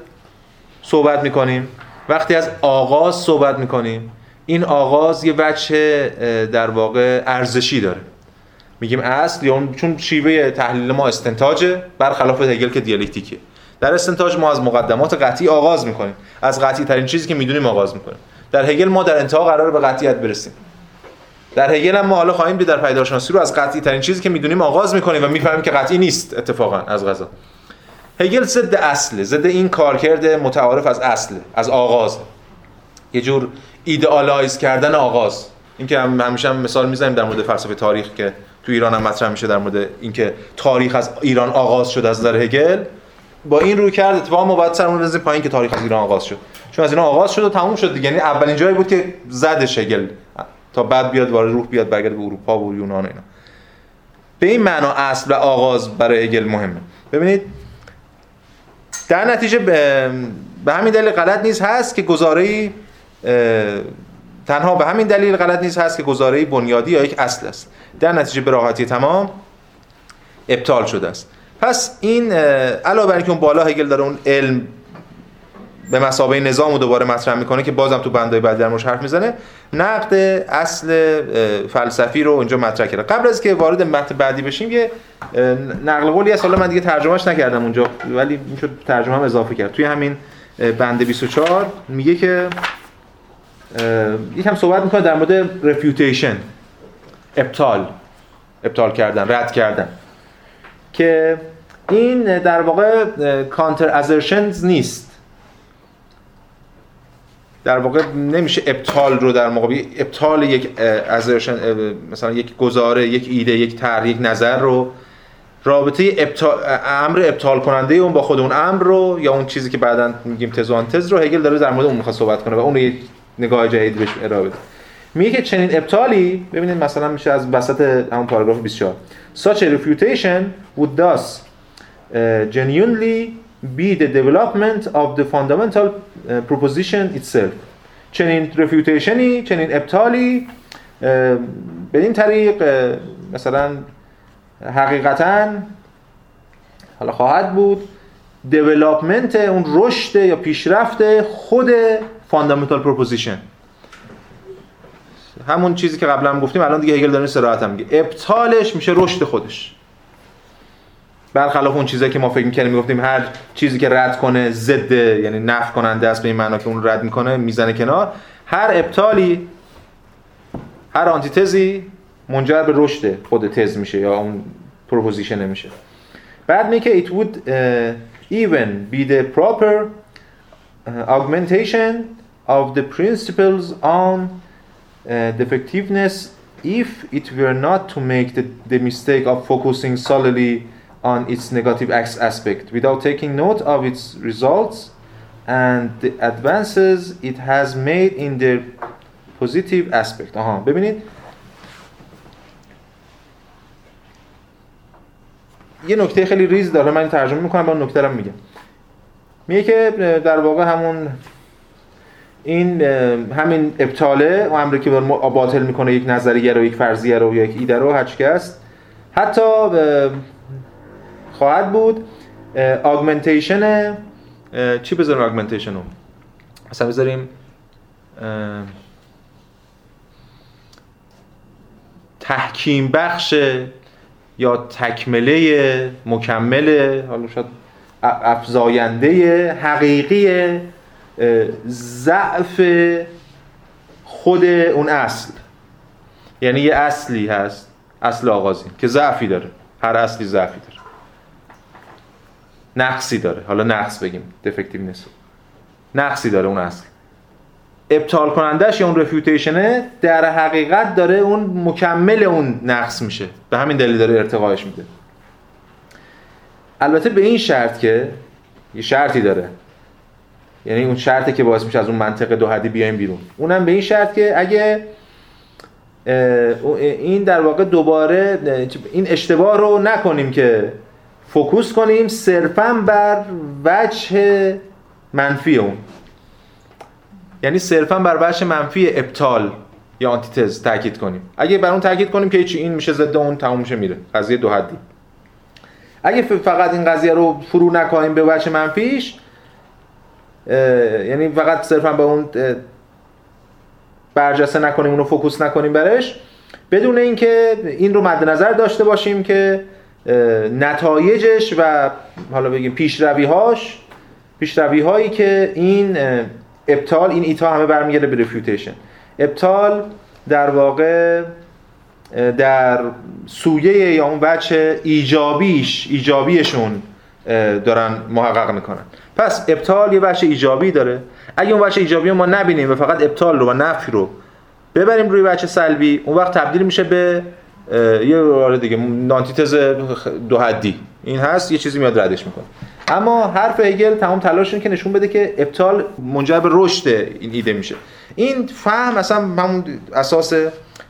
صحبت می‌کنیم وقتی از آغاز صحبت می‌کنیم این آغاز یه وجه در واقع ارزشی داره. میگیم اصل یا چون شیوه تحلیل ما استنتاجه برخلاف هگل که دیالکتیکه. در استنتاج ما از مقدمات قطعی آغاز می‌کنیم. از قطعی ترین چیزی که می‌دونیم آغاز می‌کنیم. در هگل ما در انتها قرار به قطعیت برسیم. در هگل هم ما حالا خواهیم دید در پیدارشناسی رو از قطعی ترین چیزی که می‌دونیم آغاز می‌کنیم و می‌فهمیم که قطعی نیست اتفاقا از غذا. هگل ضد اصله ضد این کارکرد متعارف از اصل از آغاز. یه جور ایدئالایز کردن آغاز. اینکه هم همیشه هم مثال می‌زنیم در مورد فلسفه تاریخ که تو ایران هم مطرح میشه در مورد اینکه تاریخ از ایران آغاز شد از نظر هگل. با این روی کرد اتفاقا ما باید سرمون پایین که تاریخ از ایران آغاز شد. چون از ایران آغاز شد و تموم شد دیگه. یعنی اولین جایی بود که زدش هگل تا بعد بیاد وارد روح بیاد برگرده به اروپا و یونان و اینا. به این معنا اصل و آغاز برای هگل مهمه. ببینید در نتیجه به, به همین دلیل غلط نیست هست که گزاره‌ای تنها به همین دلیل غلط نیست هست که گزاره‌ای بنیادی یا یک اصل است. در نتیجه به راحتی تمام ابطال شده است. پس این علاوه بر اینکه اون بالا هگل داره اون علم به مسابقه نظام رو دوباره مطرح می‌کنه که بازم تو بندای بعد در حرف می‌زنه. نقد اصل فلسفی رو اینجا مطرح کرده. قبل از که وارد متن بعدی بشیم یه نقل قولی از حالا من دیگه ترجمهش نکردم اونجا ولی می‌شد ترجمه هم اضافه کرد. توی همین بند 24 میگه که یکم صحبت می‌کنه در مورد رفیوتیشن ابطال ابطال کردن رد کردن. که این در واقع کانتر ازرشنز نیست. در واقع نمیشه ابطال رو در مقابل ابطال یک مثلا یک گزاره یک ایده یک طرح یک نظر رو رابطه ابطال امر ابطال کننده اون با خود اون امر رو یا اون چیزی که بعدا میگیم تز و تز رو هگل داره در مورد اون می‌خواد صحبت کنه و اون رو یه نگاه جدید بهش ارائه بده. میگه که چنین ابطالی ببینید مثلا میشه از وسط همون پاراگراف 24 such a refutation would thus genuinely be the development of the fundamental uh, proposition itself. چنین refutation ی چنین ابطالی uh, بدین طریق مثلا حقیقتا حالا خواهد بود development اون رشد یا پیشرفت خود fundamental proposition همون چیزی که قبلا هم گفتیم الان دیگه هگل داره صراحت هم میگه. ابطالش میشه رشد خودش. برخلاف اون چیزایی که ما فکر می‌کردیم می‌گفتیم هر چیزی که رد کنه ضد یعنی نفی کننده است به این معنا که اون رد می‌کنه می‌زنه کنار. هر ابطالی هر آنتیتزی منجر به رشد خود تز میشه یا اون proposition میشه بعد میگه it would uh, even be the proper uh, augmentation of the principles on uh, defectiveness if it were not to make the, the mistake on its negative aspect. Without taking note of its results and the advances it has made in their positive aspect. آها ببینید یه نکته خیلی ریز داره من ترجمه می‌کنم با نکته رو میگم. میگه که در واقع همون این همین ابطاله و امری که باطل می‌کنه یک نظریه رو یک فرضیه رو یک ایده رو هرچی است حتی خواهد بود. آگمنتیشن چی بذاریم آگمنتیشن رو؟ مثلا بذاریم تحکیم بخش یا تکمله مکمله حالا شاید افزاینده حقیقی ضعف خود اون اصل. یعنی یه اصلی هست اصل آغازی که ضعفی داره. هر اصلی ضعفی داره. نقصی داره. حالا نقص بگیم. دفکتیونس نقصی داره اون اصل. ابطال کنندش یا اون رفیوتیشنه در حقیقت داره اون مکمل اون نقص میشه. به همین دلیل داره ارتقاش میده. البته به این شرط که یه شرطی داره. یعنی اون شرطی که باعث میشه از اون منطقه دو حدی بیایم بیرون. اونم به این شرط که اگه این در واقع دوباره این اشتباه رو نکنیم که فوکوس کنیم صرفا بر وجه منفی اون. یعنی صرفا بر وجه منفی ابطال یا آنتیتز تاکید کنیم. اگه بر اون تاکید کنیم که این میشه ضد اون تموم میشه میره. قضیه دو حدی. اگه فقط این قضیه رو فرو نکنیم به وجه منفیش یعنی فقط صرفا به اون برجسته نکنیم اونو focus نکنیم برش بدون اینکه این رو مد نظر داشته باشیم که نتایجش و حالا بگیم پیشرویهاش پیشروی هایی که این ابطال این ایتا همه برمیگرده به refutation. ابطال در واقع در سویه یا اون بچه ایجابیش ایجابیشون دارن محقق می‌کنن. پس ابطال یه بچه ایجابی داره. اگه اون بچه ایجابی رو ما نبینیم و فقط ابطال رو و نفی رو ببریم روی بچه سلبی اون وقت تبدیل میشه به یه آره دیگه نانتیتز دو حدی. این هست یه چیزی میاد ردش می‌کنه. اما حرف هگل تمام تلاش که نشون بده که ابطال منجر به رشد این ایده میشه. این فهم اصلا همون اساس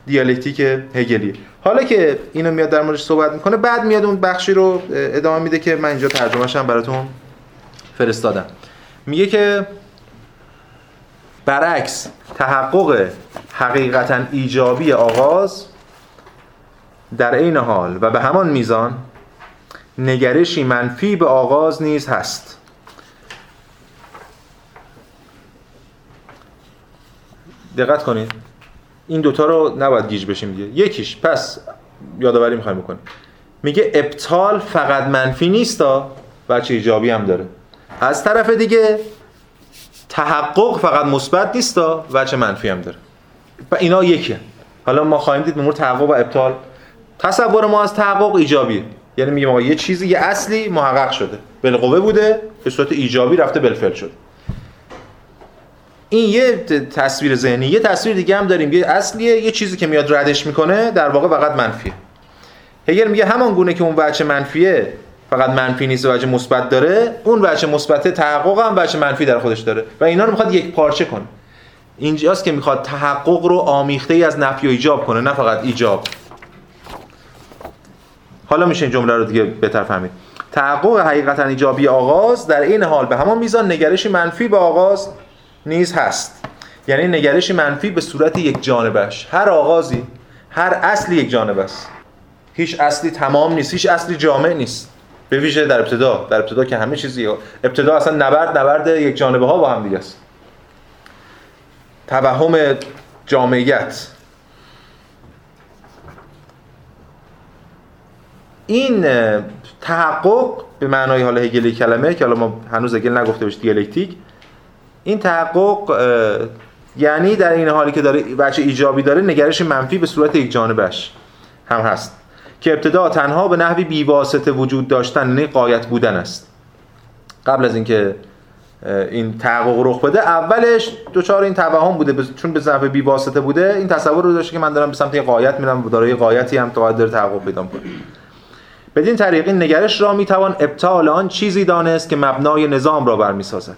دیالکتیک هگلیه. حالا که اینو میاد در موردش صحبت می‌کنه بعد میاد اون بخشی رو ادامه میده که من اینجا ترجمهش هم براتون فرستادم. میگه که برعکس تحقق حقیقتا ایجابی آغاز در عین حال و به همان میزان نگرشی منفی به آغاز نیز هست. دقت کنید. این دوتا رو نباید گیج بشیم دیگه. یکیش پس یادآوری می‌خوایم بکنیم. میگه ابطال فقط منفی نیستا بچه ایجابی هم داره. از طرف دیگه تحقق فقط مثبت نیستا بچه منفی هم داره. و اینا یکیه. حالا ما خواهیم دید به تحقق و ابطال تصور ما از تحقق ایجابیه یعنی میگیم آقا یه چیزی یه اصلی محقق شده. بالقوه بوده به صورت ایجابی رفته بالفعل شد این یه تصویر ذهنی یه تصویر دیگه هم داریم. یه اصلیه یه چیزی که میاد ردش می‌کنه در واقع فقط منفیه. هگل میگه همان گونه که اون بچه منفیه فقط منفی نیست و بچه مثبت داره. اون بچه مثبت تحقق هم بچه منفی در خودش داره. و اینا رو می‌خواد یک پارچه کنه. اینجاست که می‌خواد تحقق رو آمیخته ای از نفی و ایجاب کنه نه فقط ایجاب. حالا میشه این جمله رو دیگه بهتر فهمید. تحقق حقیقتا ایجابی آغاز در این حال به همان میزان نگرشی منفی به آغاز نیز هست. یعنی نگرشی منفی به صورت یک جانبش. هر آغازی هر اصلی یک جانب است. هیچ اصلی تمام نیست هیچ اصلی جامع نیست. به ویژه در ابتدا در ابتدا که همه چیزی ابتدا اصلا نبرد نبرد یک جانبه ها با هم دیگه است. توهم جامعیت. این تحقق به معنای حالا هگلی کلمه که حالا ما هنوز هگل نگفته باش دیالکتیک این تحقق یعنی در این حالی که داره بچه ایجابی داره نگرش منفی به صورت یک جانبش هم هست که ابتدا تنها به نحوی بیواسطه وجود داشتن یعنی قایت بودن است. قبل از اینکه این تحقق رخ بده اولش دوچار این توهم بوده چون به ضعف بیواسطه بوده این تصور رو داشته که من دارم به سمت قایت میرم و دارای قایتی هم تا داره تحقق پیدا بدین طریق این نگرش را می‌توان ابطال آن چیزی دانست که مبنای نظام را برمیسازد.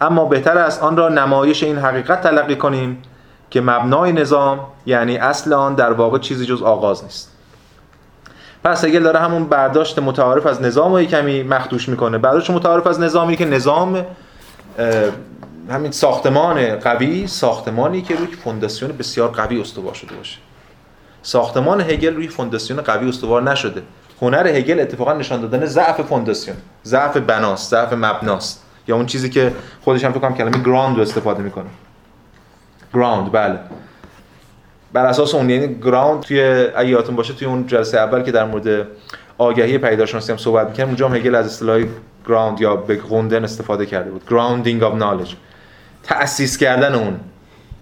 اما بهتر است آن را نمایش این حقیقت تلقی کنیم که مبنای نظام یعنی اصل آن در واقع چیزی جز آغاز نیست. پس اگه داره همون برداشت متعارف از نظام رو کمی مخدوش می‌کنه. برداشت متعارف از نظامی که نظام همین ساختمان قوی ساختمانی که روی فونداسیون بسیار قوی استوار شده باشه. ساختمان هگل روی فونداسیون قوی استوار نشده. هنر هگل اتفاقا نشان دادن ضعف فونداسیون. ضعف بناست ضعف مبناست. یا اون چیزی که خودش هم فکر کنم کلمه ground رو استفاده می‌کنه. ground بله. بر اساس اون یعنی ground توی ایاتون باشه توی اون جلسه اول که در مورد آگهی پدیدارشناسی هم صحبت می‌کنم اونجا هم هگل از اصطلاح ground یا begründen استفاده کرده بود. grounding of knowledge تأسیس کردن اون.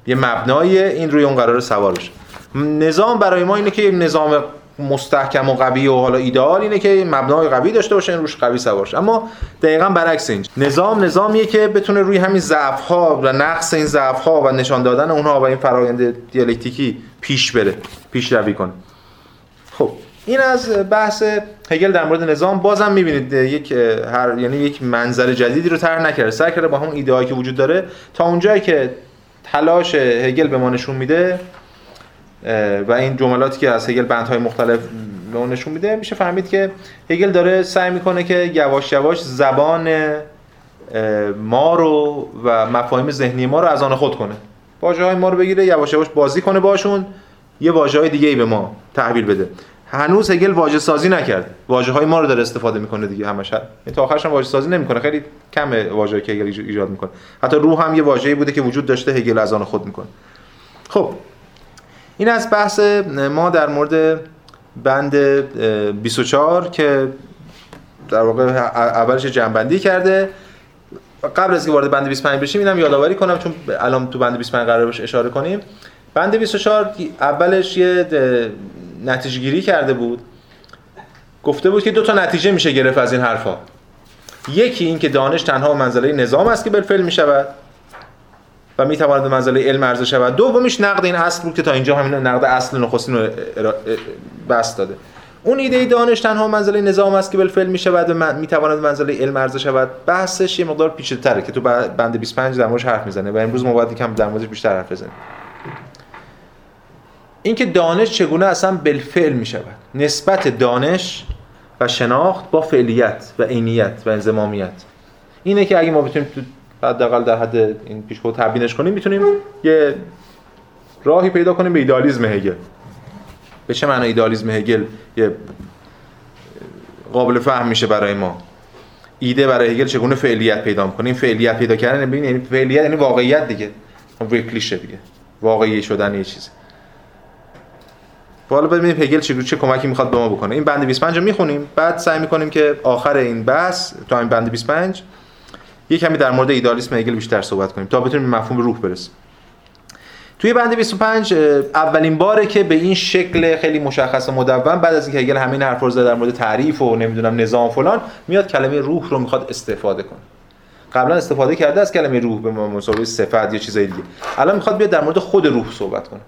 یه مبنای این روی اون قرار سوار بشه نظام برای ما اینه که نظام مستحکم و قوی و حالا ایدئال اینه که مبنای قوی داشته باشه روش قوی سوار اما دقیقا برعکس این نظام نظامیه که بتونه روی همین ضعف ها و نقص این ضعف ها و نشان دادن اونها و این فرایند دیالکتیکی پیش بره پیش روی کنه. خب این از بحث هگل در مورد نظام. بازم می‌بینید یک هر یعنی یک منظر جدیدی رو طرح نکرده. سعی کرده با همون ایده که وجود داره تا اونجایی که تلاش هگل به ما نشون میده و این جملاتی که از هگل بندهای مختلف به اون نشون میده میشه فهمید که هگل داره سعی می‌کنه که یواش یواش زبان ما رو و مفاهیم ذهنی ما رو از آن خود کنه. واژه های ما رو بگیره یواش یواش بازی کنه باشون یه واژه های دیگه ای به ما تحویل بده. هنوز هگل واژه سازی نکرد. واژه های ما رو داره استفاده می‌کنه دیگه همش. این تا آخرش هم واژه سازی نمی‌کنه. خیلی کم واژه‌ای که هگل ایجاد می‌کنه. حتی روح هم یه واژه‌ای بوده که وجود داشته هگل از آن خود می‌کنه. خب این از بحث ما در مورد بند 24 که در واقع اولش جنبندی کرده. قبل از که وارد بند 25 بشیم اینم یادآوری کنم چون الان تو بند 25 قرار بهش اشاره کنیم. بند 24 اولش یه نتیجه گیری کرده بود. گفته بود که دو تا نتیجه میشه گرفت از این حرفا. یکی این که دانش تنها منزله نظام است که بالفعل می شود می تواند به منزله علم عرضه شود. دومیش نقد این اصل بود که تا اینجا همین نقد اصل نخستین رو بست داده. اون ایده دانش تنها منزله نظام است که بالفعل می شود و می تواند منزله علم عرضه شود. بحثش یه مقدار پیچیده‌تره که تو بند 25 در موردش حرف می‌زنه و امروز ما باید یکم در موردش بیشتر حرف بزنیم. اینکه دانش چگونه اصلا بالفعل می شود نسبت دانش و شناخت با فعلیت و عینیت و انضمامیت. اینه که اگه ما بتونیم حداقل در حد این پیشگو تبیینش کنیم می‌تونیم یه راهی پیدا کنیم به ایدالیسم هگل. به چه معنی ایدالیسم هگل؟ یه قابل فهم میشه برای ما. ایده برای هگل چگونه فعلیت پیدا کنیم؟ فعلیت پیدا کردن ببین یعنی فعلیت یعنی واقعیت دیگه. ریکلیشه دیگه. واقعی شدن یه چیزی حالا ببینیم هگل چه چه کمکی می‌خواد به ما بکنه. این بند 25 رو می‌خونیم. بعد سعی می‌کنیم که آخر این بحث تا این بند 25 یه کمی در مورد ایدالیسم هگل بیشتر صحبت کنیم تا بتونیم مفهوم روح برسیم. توی بند 25 اولین باره که به این شکل خیلی مشخص و مدون بعد از اینکه هگل همین حرف رو زد در مورد تعریف و نمی‌دونم نظام فلان میاد کلمه روح رو می‌خواد استفاده کنه. قبلا استفاده کرده از کلمه روح به مسابقه صفت یا چیزای دیگه. الان می‌خواد بیاد در مورد خود روح صحبت کنه.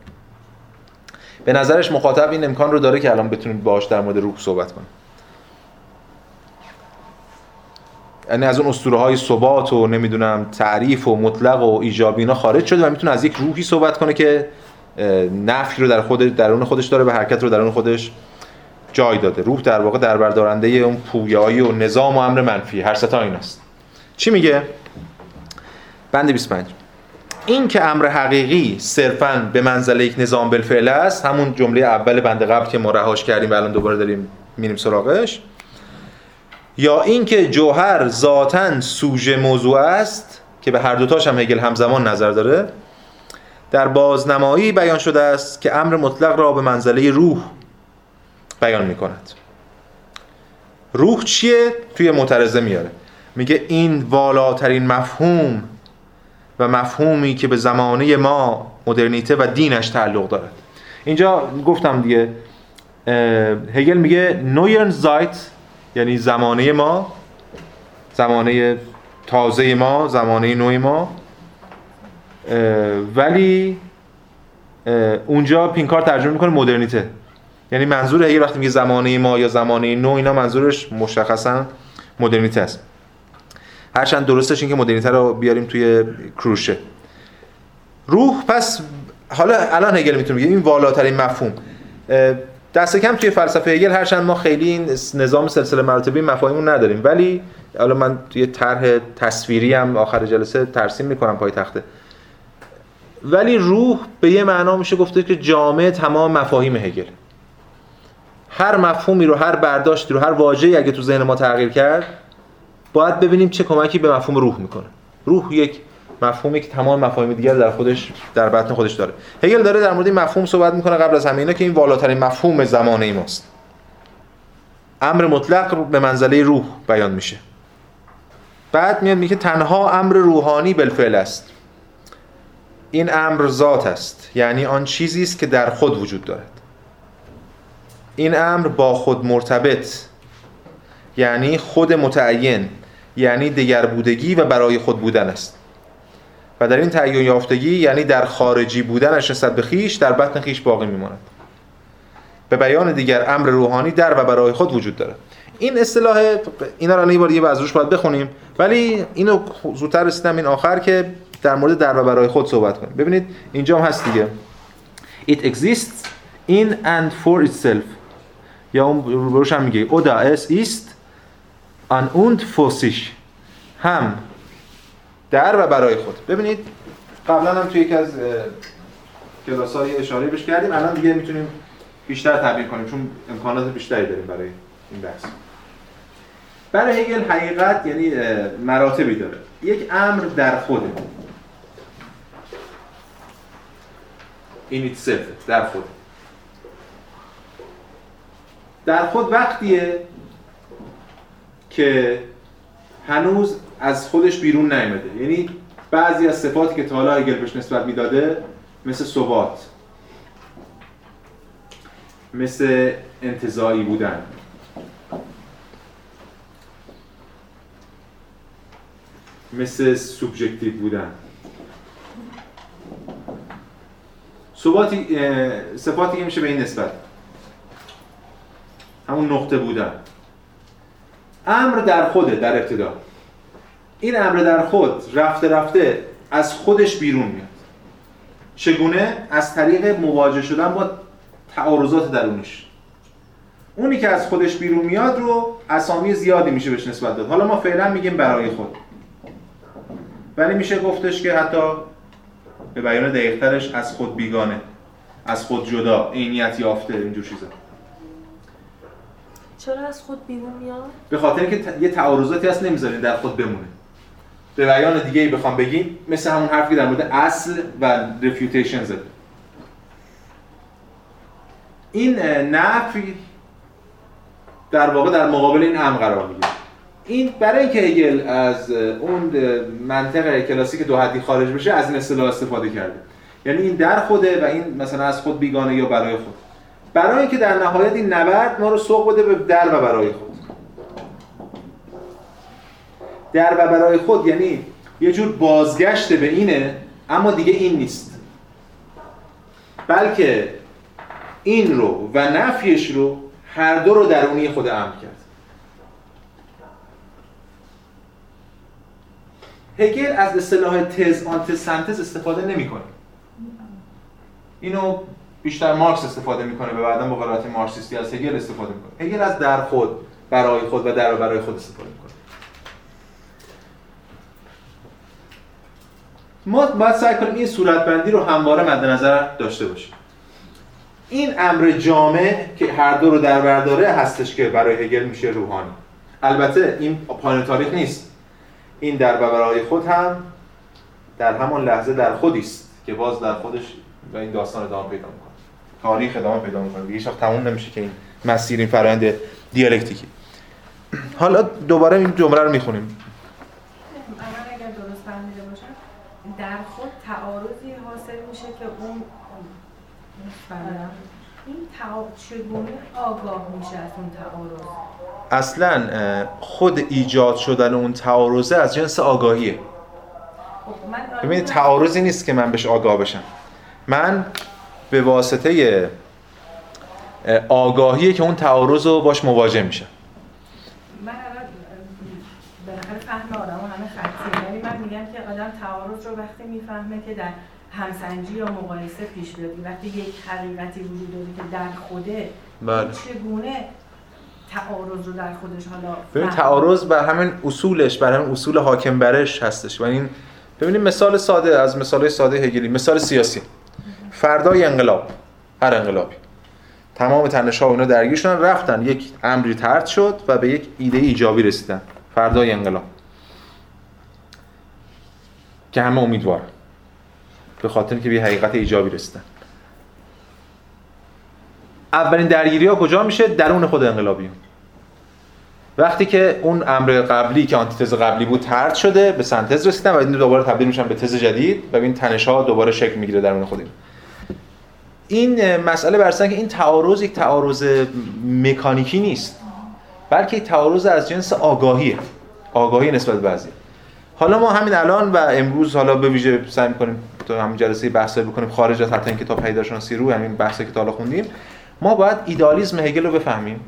به نظرش مخاطب این امکان رو داره که الان بتونید باهاش در مورد روح صحبت کنید یعنی از اون اسطوره های ثبات و نمی‌دونم تعریف و مطلق و ایجابی اینا خارج شده و می‌تونه از یک روحی صحبت کنه که نفی رو در خود درون خودش داره به حرکت رو درون خودش جای داده. روح در واقع در بردارنده اون پویایی و نظام و امر منفی. هر ستا ایناست چی میگه؟ بند 25 این که امر حقیقی صرفا به منزله یک نظام بالفعل است همون جمله اول بند قبل که ما رهاش کردیم و الان دوباره داریم میریم سراغش یا اینکه جوهر ذاتا سوژه موضوع است که به هر دوتاش هم هگل همزمان نظر داره در بازنمایی بیان شده است که امر مطلق را به منزله روح بیان می کند روح چیه؟ توی معترضه میاره. میگه این والاترین مفهوم و مفهومی که به زمانه ما مدرنیته و دینش تعلق دارد. اینجا گفتم دیگه هگل میگه نویرن زایت یعنی زمانه ما زمانه تازه ما زمانه نوع ما. ولی اونجا پینکار ترجمه می‌کنه مدرنیته. یعنی منظور هگل وقتی میگه زمانه ما یا زمانه نو اینا منظورش مشخصا مدرنیته است. هرچند درستش این که مدرنیته رو بیاریم توی کروشه. روح پس حالا الان هگل می‌تونه بگه. این والاترین مفهوم. دست کم توی فلسفه هگل هرچند ما خیلی این نظام سلسله مراتبی مفاهیمون نداریم. ولی حالا من توی طرح تصویری هم آخر جلسه ترسیم می‌کنم پای تخته ولی روح به یه معنا میشه گفته که جامعه تمام مفاهیم هگل. هر مفهومی رو هر برداشتی رو هر واژه‌ای اگه تو ذهن ما تغییر کرد باید ببینیم چه کمکی به مفهوم روح می‌کنه. روح یک مفهومی که تمام مفاهیم دیگر در خودش در بطن خودش داره. هگل داره در مورد این مفهوم صحبت می‌کنه قبل از همه اینا که این والاترین مفهوم زمانه ماست امر مطلق به منزله روح بیان میشه. بعد میاد میگه تنها امر روحانی بالفعل است. این امر ذات است. یعنی آن چیزی است که در خود وجود دارد. این امر با خود مرتبط. یعنی خود متعین. یعنی دگر بودگی و برای خود بودن است. در این تعین یافتگی یعنی در خارجی بودنش نسبت به خیش در بطن خیش باقی میماند. به بیان دیگر امر روحانی در و برای خود وجود داره این اصطلاح اینا رو یه بار یه روش باید بخونیم. ولی اینو زودتر رسیدم این آخر که در مورد در و برای خود صحبت کنیم. ببینید اینجا هم هست دیگه. It exists in and for itself. یا اون روش هم میگه. Oda es ist an und für sich. هم در و برای خود. ببینید قبلا هم توی یکی از کلاس های اشاره بهش کردیم. الان دیگه می‌تونیم بیشتر تعبیر کنیم چون امکانات بیشتری داریم برای این بحث. برای هگل حقیقت یعنی مراتبی داره. یک امر در خوده. این در خود در خود وقتیه که هنوز از خودش بیرون نیامده. یعنی بعضی از صفاتی که حالا هگل بهش نسبت می‌داده مثل ثبات مثل انتظایی بودن. مثل سوبژکتیو بودن. ثباتی صفاتی که میشه به این نسبت. همون نقطه بودن. امر در خوده در ابتدا. این امر در خود رفته رفته از خودش بیرون میاد. چگونه؟ از طریق مواجه شدن با تعارضات درونش. اونی که از خودش بیرون میاد رو اسامی زیادی میشه بهش نسبت داد. حالا ما فعلا میگیم برای خود. ولی میشه گفتش که حتی به بیان دقیقترش از خود بیگانه از خود جدا عینیت یافته اینجور چیزا. چرا از خود بیرون میاد؟ به خاطر اینکه یه تعارضاتی هست نمی‌ذارین در خود بمونه. به بیان دیگه ای بخوام بگیم مثل همون حرفی که در مورد اصل و رفیوتیشن زد این نفی در واقع در مقابل این هم قرار می‌گیره. این برای اینکه هگل از اون منطق کلاسیک دو حدی خارج بشه از این اصطلاح استفاده کرده. یعنی این در خوده و این مثلا از خود بیگانه یا برای خود. برای اینکه در نهایت این نبرد ما رو سوق بده به در و برای خود. در و برای خود یعنی یه جور بازگشت به اینه اما دیگه این نیست. بلکه این رو و نفیش رو هر دو رو درونی خود امر کرد. هگل از اصطلاح تز آنت سنتز استفاده نمی‌کنه اینو بیشتر مارکس استفاده می‌کنه به بعدا با قرائت مارکسیستی از هگل استفاده می‌کنه هگل از در خود برای خود و در و برای خود استفاده می‌کنه ما باید سعی کنیم این صورتبندی رو همواره مد نظر داشته باشیم. این امر جامع که هر دو رو در برداره هستش که برای هگل میشه روحانی. البته این پایان تاریخ نیست. این در برای خود هم در همان لحظه در خودی است که باز در خودش و این داستان ادامه پیدا می‌کنه. تاریخ ادامه پیدا می‌کنه. هیچ وقت تموم نمیشه که این مسیر این فرآیند دیالکتیکی. حالا دوباره این جمله رو می‌خونیم اگر درست فهمیده باشم در خود تعارضی حاصل میشه که اون این چگونه آگاه میشه از اون تعارض؟ اصلا خود ایجاد شدن اون تعارضه از جنس آگاهیه. خب، ببینید تعارضی نیست که من بهش آگاه بشم. من به واسطه آگاهیه که اون تعارض رو باش مواجه میشم. من الان بالاخره فهم آدم همه خطیه. یعنی من میگم که آدم تعارض رو وقتی می‌فهمه که در همسنجی یا مقایسه پیش بیاد. وقتی یک حقیقتی وجود داره که در خوده بله. چگونه تعارض رو در خودش حالا ببین تعارض بر همین اصولش بر همین اصول حاکم برش هستش. و این ببینید مثال ساده از مثال ساده هگلی. مثال سیاسی. فردای انقلاب هر انقلابی. تمام تنش ها اونا درگیر شدن رفتن. یک امری ترد شد و به یک ایده ایجابی رسیدن. فردای انقلاب. که همه امیدوارن. به خاطر که به حقیقت ایجابی رسیدن. اولین درگیری ها کجا میشه؟ درون خود انقلابی وقتی که اون امر قبلی که آنتیتز قبلی بود ترد شده به سنتز رسیدن و این دوباره تبدیل میشن به تز جدید و این تنش ها دوباره شکل می‌گیره درون خود این مسئله برسن که این تعارض یک تعارض مکانیکی نیست بلکه تعارض از جنس آگاهیه. آگاهی نسبت به حالا ما همین الان و امروز حالا به ویژه سعی می‌کنیم تو همین جلسه بحث بکنیم خارج از حتی این کتاب پیداشناسی رو همین بحثی که تا خوندیم. ما باید ایدالیسم هگل رو بفهمیم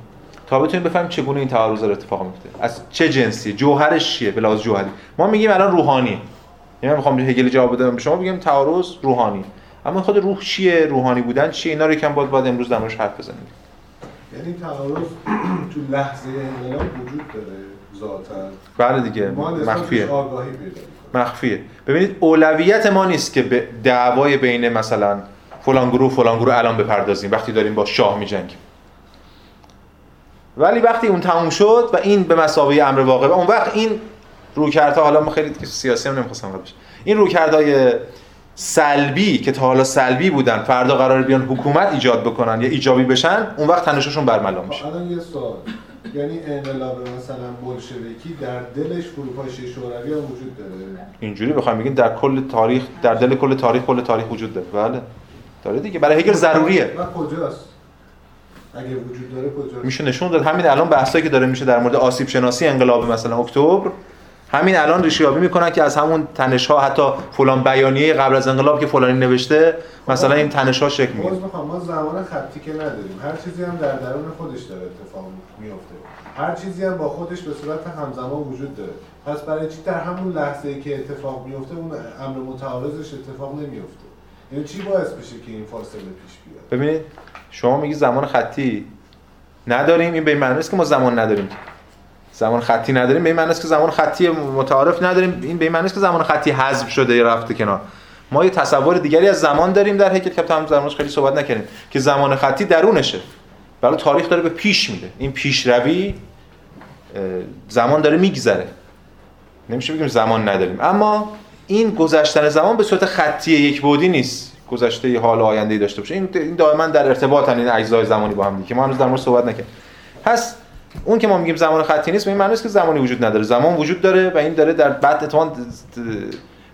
تا بتونیم بفهمیم چگونه این تعارض رو اتفاق میفته از چه جنسی؟ جوهرش چیه؟ به جوهری. ما میگیم الان روحانی. یعنی من می‌خوام هگل جواب بدم به شما بگیم تعارض روحانی. اما خود روح چیه؟ روحانی بودن چیه؟ اینا رو یکم باید باید امروز در حرف بزنیم. یعنی تعارض تو لحظه انقلاب وجود داره. ذاتا بله دیگه مخفیه. آگاهی مخفیه. ببینید اولویت ما نیست که به دعوای بین مثلا فلان گروه فلان گروه الان بپردازیم وقتی داریم با شاه میجنگیم. ولی وقتی اون تموم شد و این به مسابقه امر واقع اون وقت این رویکردها حالا ما خیلی که سیاسی هم نمی‌خواستم بشه این رویکردهای سلبی که تا حالا سلبی بودن فردا قرار بیان حکومت ایجاد بکنن یا ایجابی بشن اون وقت تنششون برملا میشه. الان یه سوال. یعنی انقلاب مثلا بولشویکی در دلش فروپاشی شوروی هم وجود داره. اینجوری بخوایم بگیم در کل تاریخ در دل کل تاریخ کل تاریخ وجود داره. بله. داره دیگه. برای هگل ضروریه. و کجاست؟ اگه وجود داره کجاست؟ میشه نشون داد. همین الان بحثایی که داره میشه در مورد آسیب شناسی انقلاب مثلا اکتبر. همین الان ریشیابی می‌کنن که از همون تنش ها حتی فلان بیانیه قبل از انقلاب که فلانی نوشته مثلا این تنش ها شکل می‌گیره. ما زمان خطی که نداریم. هر چیزی هم در درون خودش داره اتفاق میفته هر چیزی هم با خودش به صورت همزمان وجود داره. پس برای چی در همون لحظه ای که اتفاق میفته اون امر متعارضش اتفاق نمیفته یعنی چی باعث میشه که این فاصله پیش بیاد؟ ببینید شما میگی زمان خطی نداریم این به معنی نیست که ما زمان نداریم. زمان خطی نداریم به این معنی است که زمان خطی متعارف نداریم. این به این معنی است که زمان خطی حذف شده یا رفته کنار. ما یه تصور دیگری از زمان داریم در هیکل که هم زمانش خیلی صحبت نکردیم که زمان خطی درونشه. برای تاریخ داره به پیش میده این پیشروی زمان داره میگذره. نمیشه بگیم زمان نداریم. اما این گذشتن زمان به صورت خطی یک بعدی نیست. گذشته حال و آینده داشته باشه. این دائما در ارتباطن این اجزای زمانی با هم دیگه. ما هنوز در مورد صحبت نکردیم. پس اون که ما میگیم زمان خطی نیست این معنی که زمانی وجود نداره. زمان وجود داره و این داره در بعد اتفاقا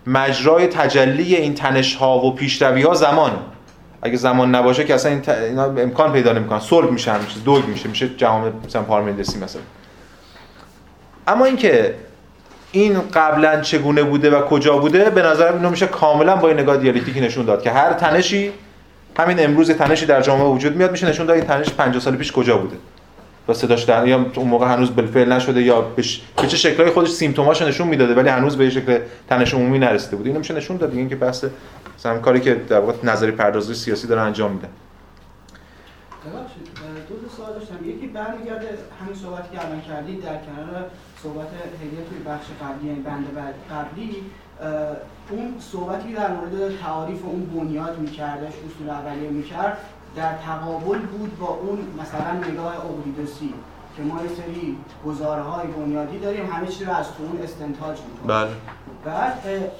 مجرای تجلی این تنش ها و پیشروی ها زمان. اگه زمان نباشه که اصلا این. اینا امکان پیدا نمی‌کنن. صلب میشن میشه دوگ میشه میشه جهان مثلا پارمندسی مثلا. اما اینکه این قبلا چگونه بوده و کجا بوده به نظرم اینو میشه کاملا با این نگاه دیالکتیکی نشون داد که هر تنشی همین امروز تنشی در جامعه وجود میاد میشه نشون داد این تنش 50 سال پیش کجا بوده. و صداش در یا اون موقع هنوز بالفعل نشده یا بش... به چه شکلای خودش سیمتوماشو نشون می‌داده ولی هنوز به شکل تنش عمومی نرسیده بود. اینو میشه نشون داد. اینکه بحث مثلا کاری که در واقع نظری پردازی سیاسی داره انجام میده. دو تا سوال داشتم. یکی برمیگرده همین صحبتی که الان کردید در کنار صحبت هدیه توی بخش قبلی یعنی بند قبلی اون صحبتی در مورد تعاریف اون بنیاد میکردش اصول اولیه می‌کرد در تقابل بود با اون مثلا نگاه اوگلیدوسی که ما یه سری گزاره های بنیادی داریم همه چیز رو از تو اون استنتاج می‌کنیم. بله. بعد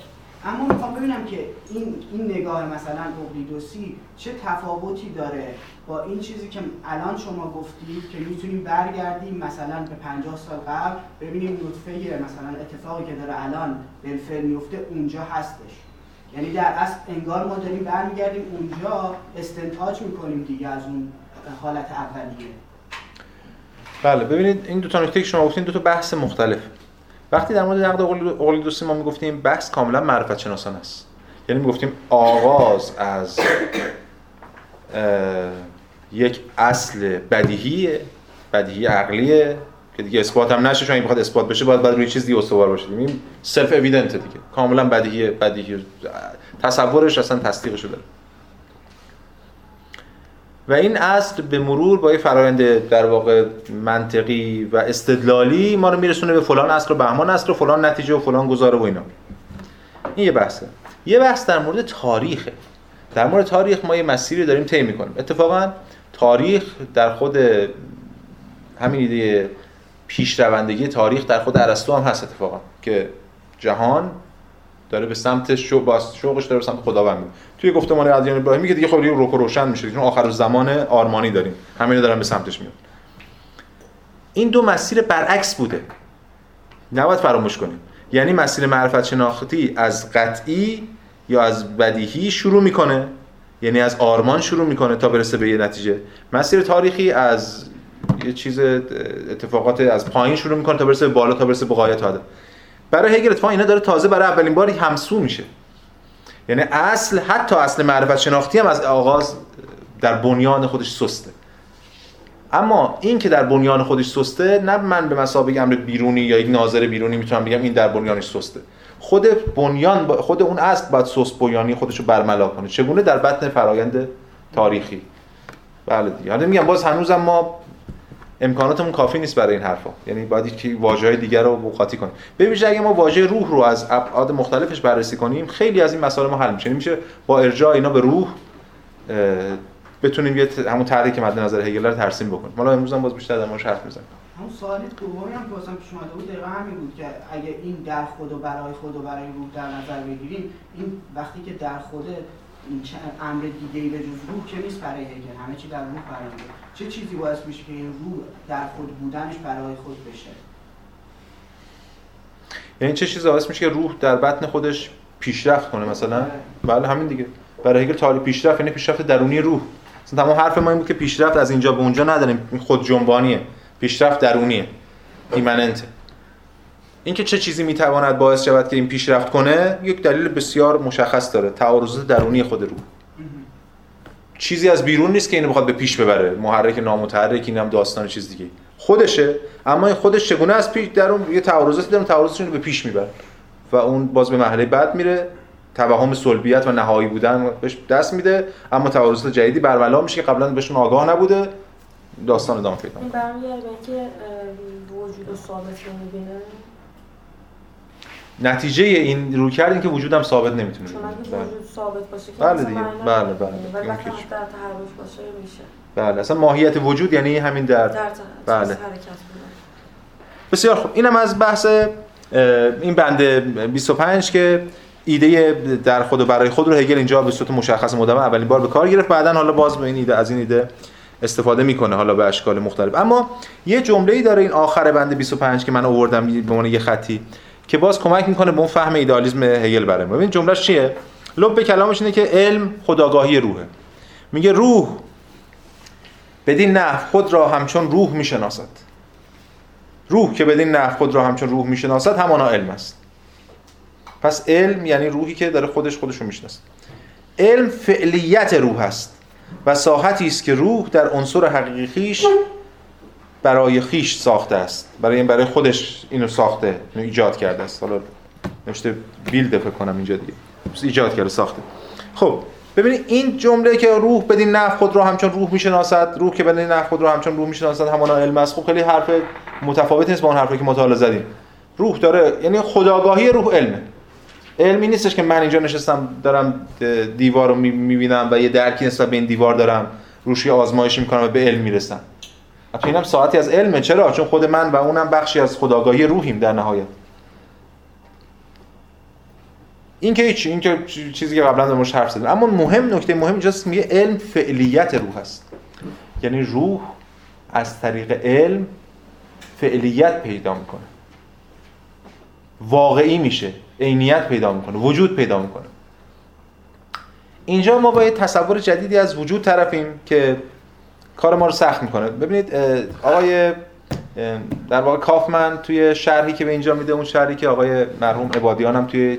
اما می‌خوام ببینم که این این نگاه مثلا اوگلیدوسی چه تفاوتی داره با این چیزی که الان شما گفتید که می‌تونیم برگردیم مثلا به 50 سال قبل ببینیم نطفه مثلا اتفاقی که داره الان بالفعل میفته اونجا هستش. یعنی در اصل انگار ما داریم برمیگردیم اونجا استنتاج می‌کنیم دیگه از اون حالت اولیه. بله ببینید این دو تا نکته که شما گفتین دو تا بحث مختلف. وقتی در مورد نقد اوگلیدوسی ما می‌گفتیم بحث کاملا معرفت شناسانه است. یعنی می‌گفتیم آغاز از یک اصل بدیهی بدیهی عقلیه. که دیگه اثبات هم نشه چون اگه بخواد اثبات بشه باید بعد روی چیز دیگه استوار باشه. این سلف اوییدنت دیگه. کاملا بدیهی بدیهی. تصورش اصلا تصدیقشو داره و این اصل به مرور با یه فرایند در واقع منطقی و استدلالی ما رو میرسونه به فلان اصل و بهمان اصل و فلان نتیجه و فلان گزاره و اینا. این یه بحثه. یه بحث در مورد تاریخه. در مورد تاریخ ما یه مسیری داریم طی می‌کنیم. اتفاقا تاریخ در خود همین ایده پیشروندگی تاریخ در خود ارسطو هم هست اتفاقا که جهان داره به سمت شو باز شوقش داره به سمت خداوند میره. توی گفتمان ادیان ابراهیمی که دیگه خب دیگه روکو روشن میشه چون آخر زمان آرمانی داریم. همین دارن به سمتش میاد این دو مسیر برعکس بوده. نباید فراموش کنیم. یعنی مسیر معرفت شناختی از قطعی یا از بدیهی شروع می‌کنه. یعنی از آرمان شروع می‌کنه تا برسه به یه نتیجه. مسیر تاریخی از یه چیز اتفاقات از پایین شروع می‌کنه تا برسه به بالا تا برسه به غایت آدم برای هگل اتفاقا اینا داره تازه برای اولین باری همسو میشه. یعنی اصل حتی اصل معرفت شناختی هم از آغاز در بنیان خودش سسته. اما این که در بنیان خودش سسته نه من به مسابقه امر بیرونی یا یک ناظر بیرونی می‌تونم بگم این در بنیانش سسته. خود بنیان خود اون اصل باید سست بنیانی خودش رو برملا کنه. چگونه؟ در بطن فرایند تاریخی. بله دیگه. حالا میگم باز هنوزم ما امکاناتمون کافی نیست برای این حرفا. یعنی باید که واژه‌های دیگر رو قاطی کنیم ببینید اگه ما واژه روح رو از ابعاد مختلفش بررسی کنیم خیلی از این مسائل ما حل میشه. یعنی میشه با ارجاع اینا به روح بتونیم یه همون که مد نظر هگل رو ترسیم بکنیم. حالا امروز هم باز بیشتر در موردش حرف می‌زنیم. همون سوال دومی هم که واسم پیش بود دقیقا همین بود که اگه این در خود و برای خود و برای روح در نظر بگیریم این وقتی که در خود این امر دیگه ای به جز روح که نیست برای هگل همه چی در روح برای چه چیزی باعث میشه که این روح در خود بودنش برای خود بشه؟ یعنی چه چیزی باعث میشه که روح در بطن خودش پیشرفت کنه مثلا؟ بله همین دیگه. برای هگل تعریف پیشرفت یعنی پیشرفت درونی روح. مثلا تمام حرف ما این بود که پیشرفت از اینجا به اونجا نداریم. خود جنبانیه. پیشرفت درونیه. ایمننت اینکه چه چیزی می‌تواند باعث شود که این پیشرفت کنه یک دلیل بسیار مشخص داره تعارضات درونی خود روح چیزی از بیرون نیست که اینو بخواد به پیش ببره. محرک نامتحرک اینم داستان چیز دیگه. خودشه اما این خودش چگونه از پیش در اون یه تعارضاتی داره تعارضش رو به پیش می‌بره. و اون باز به مرحله بعد میره توهم سلبیت و نهایی بودن بهش دست میده اما تعارضات جدیدی برملا میشه که قبلا بهشون آگاه نبوده. داستان ادامه پیدا این برمیگرده که وجود ثابت نمی‌بینه نتیجه این رو کردین که وجودم ثابت نمی‌تونه چون اگه بله. وجود ثابت باشه که بله دیگه. بله، نداره. بله. ولی. در تحرک باشه میشه بله اصلا ماهیت وجود یعنی همین در در بله. بسیار خوب اینم از بحث این بند 25 که ایده در خود و برای خود رو هگل اینجا به صورت مشخص مدام اولین بار به کار گرفت بعدا حالا باز به این ایده از این ایده استفاده می‌کنه حالا به اشکال مختلف اما یه جمله ای داره این آخر بند 25 که من آوردم به عنوان یه خطی که باز کمک می‌کنه به اون فهم ایدئالیسم هگل برای ما ببین جملهش چیه؟ لب کلامش اینه که علم خداگاهی روحه. میگه روح بدین نحو خود را همچون روح می‌شناسد. روح که بدین نحو خود را همچون روح می‌شناسد همانا علم است. پس علم یعنی روحی که داره خودش خودش رو می‌شناسه. علم فعلیت روح است و ساحتی است که روح در عنصر حقیقی خیش برای خیش ساخته است. برای این برای خودش اینو ساخته اینو ایجاد کرده است. حالا نوشته بیلد فکر کنم اینجا دیگه. ایجاد کرده ساخته. خب ببینید این جمله که روح بدین نفع خود را همچون روح می‌شناسد روح که بدین نفع خود را همچون روح می‌شناسد همانا علم است. خب خیلی حرف متفاوت نیست با اون حرفی که مطالعه زدیم. روح داره یعنی خداگاهی روح علمه. علمی نیستش که من اینجا نشستم دارم دیوار رو می‌بینم و یه درکی نسبت به این دیوار دارم. روش یه آزمایشی می‌کنم و به علم می‌رسم. حتی اینم ساعتی از علمه چرا؟ چون خود من و اونم بخشی از خداگاهی روحیم در نهایت. این که هیچ این که چیزی که قبلا در حرف زدیم. اما مهم نکته مهم اینجاست میگه علم فعلیت روح است. یعنی روح از طریق علم فعلیت پیدا می‌کنه. واقعی میشه عینیت پیدا می‌کنه وجود پیدا می‌کنه. اینجا ما با یه تصور جدیدی از وجود طرفیم که کار ما رو سخت می‌کنه. ببینید آقای در واقع کافمن توی شرحی که به اینجا میده اون شرحی که آقای مرحوم عبادیان هم توی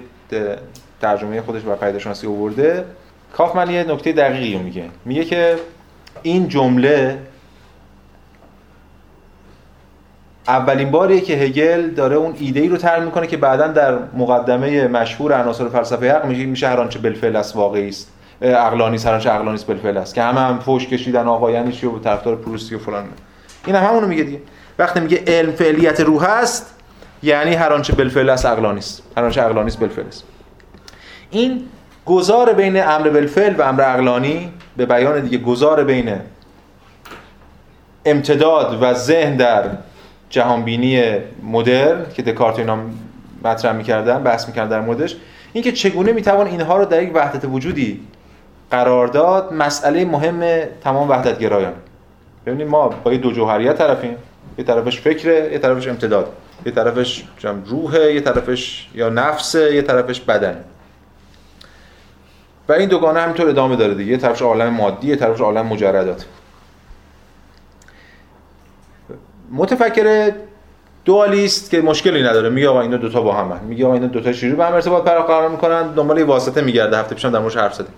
ترجمه خودش بر پیدا شناسی آورده کافمن یه نکته دقیقی میگه. میگه که این جمله اولین باریه که هگل داره اون ایده ای رو طرح می‌کنه که بعدا در مقدمه مشهور عناصر فلسفه میشه میشه هر آنچه بالفعل است واقعی است. عقلانی آنچه عقلانی بالفعل است که همه هم فوش کشیدن آقایانی چی و طرفدار پروستی و فلان. این هم همونو میگه دیگه. وقتی میگه علم فعلیت روح است یعنی هر آنچه بالفعل است عقلانی است. هر آنچه عقلانی است بالفعل است. این گذار بین امر بالفعل و امر عقلانی به بیان دیگه گذار بین امتداد و ذهن در جهانبینی مدرن که دکارت اینا مطرح می‌کردن بحث می‌کردن در موردش اینکه چگونه می‌توان اینها رو در یک وحدت وجودی قرار داد مسئله مهم تمام وحدت گرایان ببینید ما با یه دو جوهریت طرفیم. یه طرفش فکره یه طرفش امتداد. یه طرفش روحه یه طرفش یا نفسه یه طرفش بدن. و این دوگانه همینطور ادامه داره دیگه. یه طرفش عالم مادی یه طرفش عالم مجردات. متفکر دوالیست که مشکلی نداره. میگه آقا اینا دوتا با هم میگه آقا اینا دوتا چجوری با هم ارتباط برقرار می‌کنن. دنبال یه واسطه میگرده. هفته پیشم در موردش حرف زدیم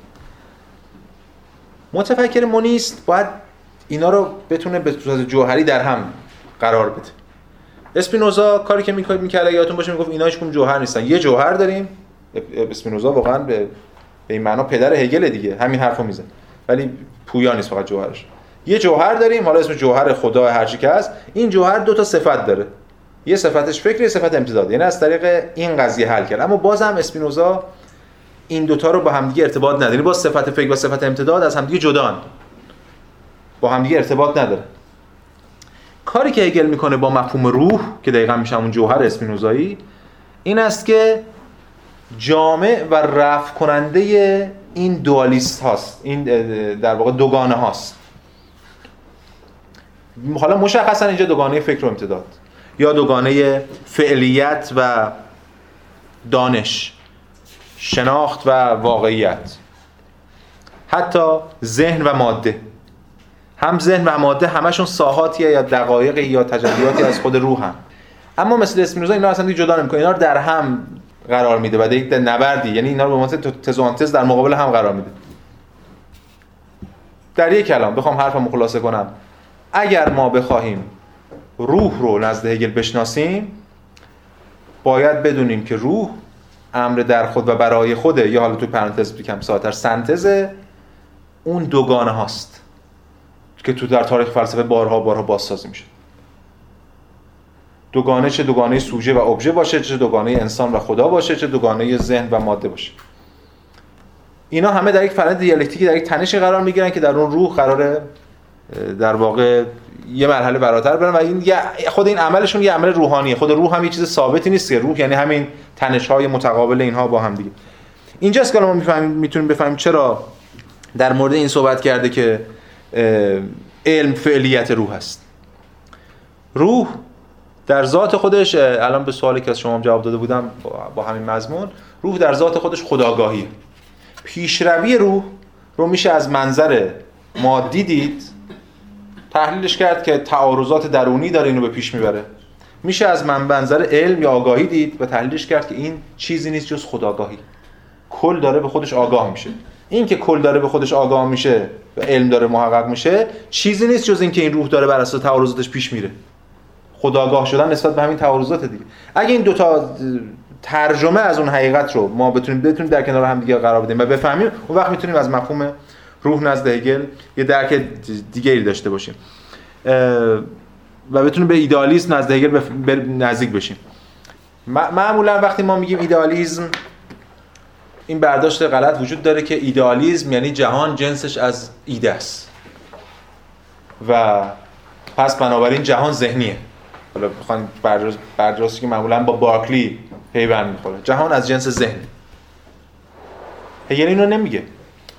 متفکر مونیست باید اینا رو بتونه به صورت جوهری در هم قرار بده. اسپینوزا کاری که می‌کرد یادتون باشه می‌گفت اینا هیچ جوهر نیستن. یه جوهر داریم. اسپینوزا واقعا به به این معنا پدر هگل دیگه. همین حرفو می‌زنه. ولی پویا نیست فقط جوهرش. یه جوهر داریم حالا اسم جوهر خدا هر چی که هست. این جوهر دو تا صفت داره. یه صفتش فکر یه صفت امتداد یعنی از طریق این قضیه حل کرد. اما بازم اسپینوزا این دوتا رو با همدیگه ارتباط نداره با صفت فکر و صفت امتداد از همدیگه جدان با همدیگه ارتباط نداره. کاری که هگل می‌کنه با مفهوم روح که دقیقا میشه همون جوهر اسپینوزایی این است که جامع و رفع کننده این دوالیست هاست. این در واقع دوگانه هاست. حالا مشخصا اینجا دوگانه فکر و امتداد یا دوگانه فعلیت و دانش. شناخت و واقعیت. حتی ذهن و ماده. هم ذهن و ماده همشون ساحاتیه یا دقایق یا تجلیاتی از خود روح هم. اما مثل اسپینوزا اینا اصلا جدا نمی‌کنه. اینا رو در هم قرار میده و یک نبردی. یعنی اینا رو به معنی تزوانتز در مقابل هم قرار میده. در یک کلام. بخوام حرفمو خلاصه کنم. اگر ما بخواهیم روح رو نزد هگل بشناسیم باید بدونیم که روح امر در خود و برای خوده. یا حالا تو پرانتز بگم ساعتر. سنتز اون دوگانه هاست که تو در تاریخ فلسفه بارها بارها بازسازی میشه. دوگانه چه دوگانه سوژه و ابژه باشه چه دوگانه انسان و خدا باشه چه دوگانه ذهن و ماده باشه. اینا همه در یک فرآیند دیالکتیکی در یک تنش قرار می‌گیرن که در اون روح قرار در واقع یه مرحله براتر برن و این خود این عملشون یه عمل روحانیه. خود روح هم یه چیز ثابتی نیست که. روح یعنی همین تنش های متقابل اینها با هم دیگه. اینجاست که ما می‌تونیم بفهمیم چرا در مورد این صحبت کرده که علم فعلیت روح است. روح در ذات خودش الان به سوالی که از شما جواب داده بودم با همین مضمون روح در ذات خودش خداگاهی پیشروی روح رو میشه از منظر مادی دید تحلیلش کرد که تعارضات درونی داره اینو به پیش می‌بره. میشه از منظر علم یا آگاهی دید و تحلیلش کرد که این چیزی نیست جز خداگاهی. کل داره به خودش آگاه میشه. این که کل داره به خودش آگاه میشه و علم داره محقق میشه چیزی نیست جز اینکه این روح داره بر اساس تعارضاتش پیش میره. خداگاه شدن نسبت به همین تعارضات دیگه. اگه این دوتا ترجمه از اون حقیقت رو ما بتونیم بتونیم در کنار هم دیگه قرار بدیم و بفهمیم اون وقت می‌تونیم از مفهوم روح نزد هگل یه درک دیگری داشته باشیم. و بتونیم به ایدالیسم نزد هگل نزدیک بشیم. معمولا وقتی ما میگیم ایدالیسم این برداشت غلط وجود داره که ایدالیسم یعنی جهان جنسش از ایده است. و پس بنابراین جهان ذهنیه. حالا بخوام برداشتی که معمولا با بارکلی پیوند می‌خوره. جهان از جنس ذهن. هگل اینو نمیگه.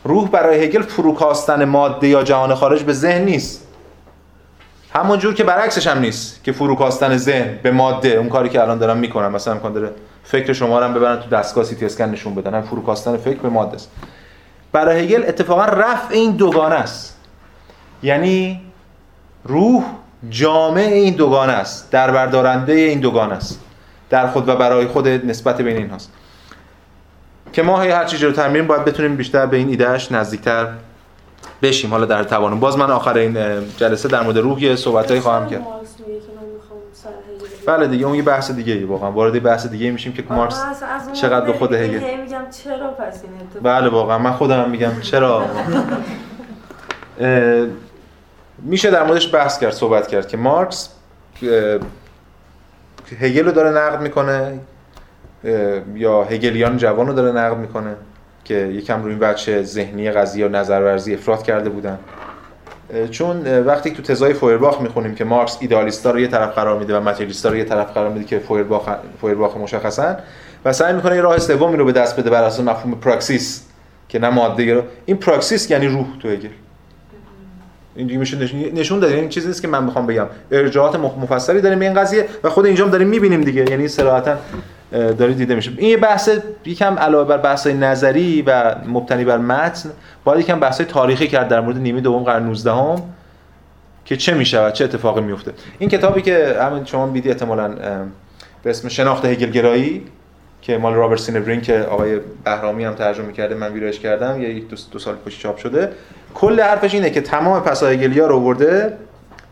روح برای هگل فروکاستن ماده یا جهان خارج به ذهن نیست. همون جور که برعکسش هم نیست که فروکاستن ذهن به ماده اون کاری که الان دارم می‌کنم. مثلا امکان داره فکر شما رو ببرن تو دستگاه سی تی اسکن نشون بدن. هم فروکاستن فکر به ماده است. برای هگل اتفاقا رفع این دوگانه است. یعنی روح جامع این دوگانه است. در بردارنده این دوگانه است. در خود و برای خود نسبت بین این هاست که ما هر چیزی رو تمرین باید بتونیم بیشتر به این ایدهش نزدیکتر بشیم. حالا در توانم. باز من آخر این جلسه در مورد روح یه صحبتایی خواهم کرد. بله دیگه اون یه بحث دیگه ای واقعا. وارد بحث دیگه میشیم که مارکس چقدر به خود هگل میگم چرا پس این بله واقعا. من خودم میگم چرا. [LAUGHS] میشه در موردش بحث کرد صحبت کرد که مارکس هگل رو داره نقد می‌کنه. یا هگلیان جوان رو داره نقد می‌کنه که یکم روی این وجه ذهنی قضیه یا نظرورزی افراد کرده بودن. چون وقتی تو تزای فویرباخ می‌خونیم که مارکس ایدالیستا رو یه طرف قرار میده و ماتریالیستا رو یه طرف قرار میده که فویرباخ فویرباخ مشخصا و سعی می‌کنه یه راه سومی رو به دست بده بر اساس مفهوم پراکسیس که نه ماده رو این پراکسیس یعنی روح تو هگل. دیگه میشه نشون داده. این چیزی نیست که من می‌خوام بگم. ارجاعات مفصلی داریم این قضیه و خود اینجا داریم می‌بینیم دیگه. یعنی صراحتا داره دیده میشه. این یه بحث یکم علاوه بر بحث نظری و مبتنی بر متن باید یکم بحث تاریخی کرد در مورد نیمه دوم قرن 19 هم که چه میشه چه اتفاقی میفته این کتابی که همین شما بیدی احتمالاً به اسم شناخت هگلگرایی که مال رابرت سینبرین که آقای بهرامی هم ترجمه کرده من ویرایش کردم یه دو, دو سال پیش چاپ شده. کل حرفش اینه که تمام پساهگلیا رو آورده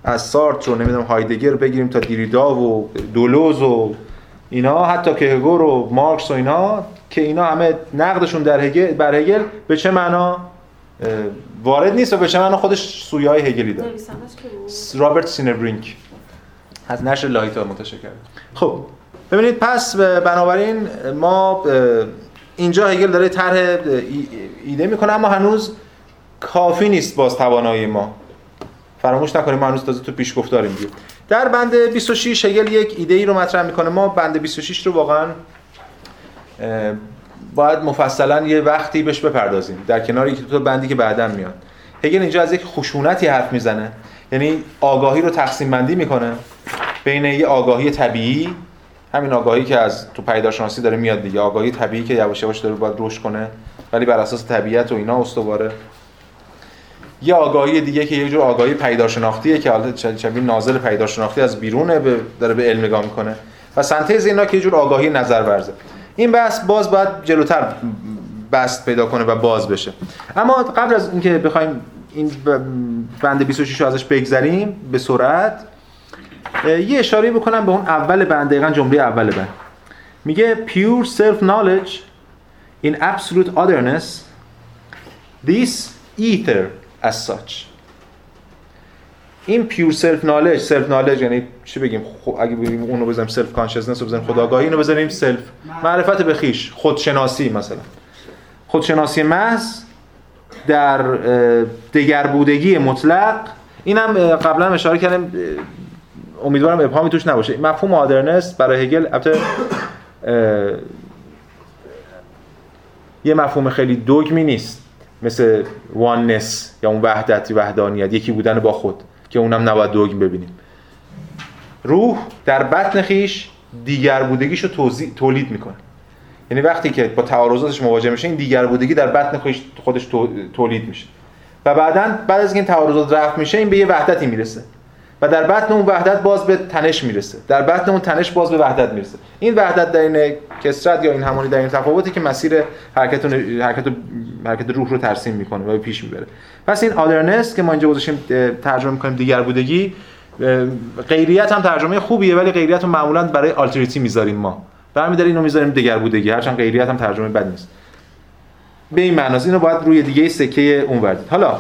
از سارتر و نمی‌دونم هایدگر بگیریم تا دریدا و دولوز و اینا حتی که هگل و مارکس و اینا که اینا همه نقدشون در هگل بر هگل به چه معنا وارد نیست و به چه معنا خودش سویه های هگلی داره. رابرت سینربرینک. از نشر لاهیتا منتشر کرده خب ببینید پس بنابراین ما اینجا هگل داره طرح ایده می‌کنه اما هنوز کافی نیست باز توانایی ما. فراموش نکنیم ما هنوز تازه تو پیشگفتاریم در بند 26 هگل یک ایده ای رو مطرح می‌کنه. ما بند 26 رو واقعا باید مفصلا یه وقتی بهش بپردازیم. در کنار یکی دو بندی که بعدا میاد. هگل اینجا از یک خشونتی حرف می‌زنه. یعنی آگاهی رو تقسیم بندی می‌کنه بین یه آگاهی طبیعی همین آگاهی که از تو پیداشناسی داره میاد دیگه آگاهی طبیعی که یواش یواش داره باید رشد کنه ولی بر اساس طبیعت و اینا استواره. یه آگاهی دیگه که یه جور آگاهی پیداشناختیه که حالا شبیه ناظر پیداشناختی از بیرونه داره به علم نگاه می‌کنه. و سنتز اینا که یه جور آگاهی نظر ورزه این بحث باز باید جلوتر بست پیدا کنه و باز بشه. اما قبل از اینکه بخوایم این بند 26 رو ازش بگذریم به سرعت یه اشاره بکنم به اون اول بند دقیقا جمله اول بند. میگه pure self knowledge in absolute otherness. This ether as such. این pure self knowledge self knowledge یعنی چی بگیم؟ خب اگه بگیم اونو بزنیم self consciousness رو بزنیم خودآگاهی اینو بزنیم self معرفت به خویش خودشناسی مثلا. خودشناسی محض در دگربودگی مطلق. اینم قبلا اشاره کردم امیدوارم ابهامی توش نباشه. مفهوم آدرنس برای هگل البته یه مفهوم خیلی دوگمی نیست. مثل واننس یا اون وحدت وحدانیت. یکی بودن با خود که اونم نباید دوگم ببینیم. روح در بطن خیش دیگر بودگیشو تولید می‌کنه. یعنی وقتی که با تعارضاتش مواجه میشه این دیگر بودگی در بطن خودش, خودش تولید میشه. و بعدا بعد از این تعارضات رفت میشه این به یه وحدتی می‌رسه. و در بطن اون وحدت باز به تنش می‌رسه. در بطن اون تنش باز به وحدت می‌رسه. این وحدت در این کسرت یا این همانی در این تفاوتی که مسیر حرکت حرکت حرکت روح رو ترسیم می‌کنه و پیش می‌بره. پس این آدرنس که ما اینجا گذاشتیم ترجمه می‌کنیم دیگر بودگی غیریت هم ترجمه خوبیه ولی غیریت رو معمولا برای آلترناتیو می‌ذاریم ما. برمی اینو می‌ذاریم دیگر بودگی هرچند غیریت هم ترجمه بد نیست. به این معناست. اینو باید روی دیگه سکه اون وردید حالا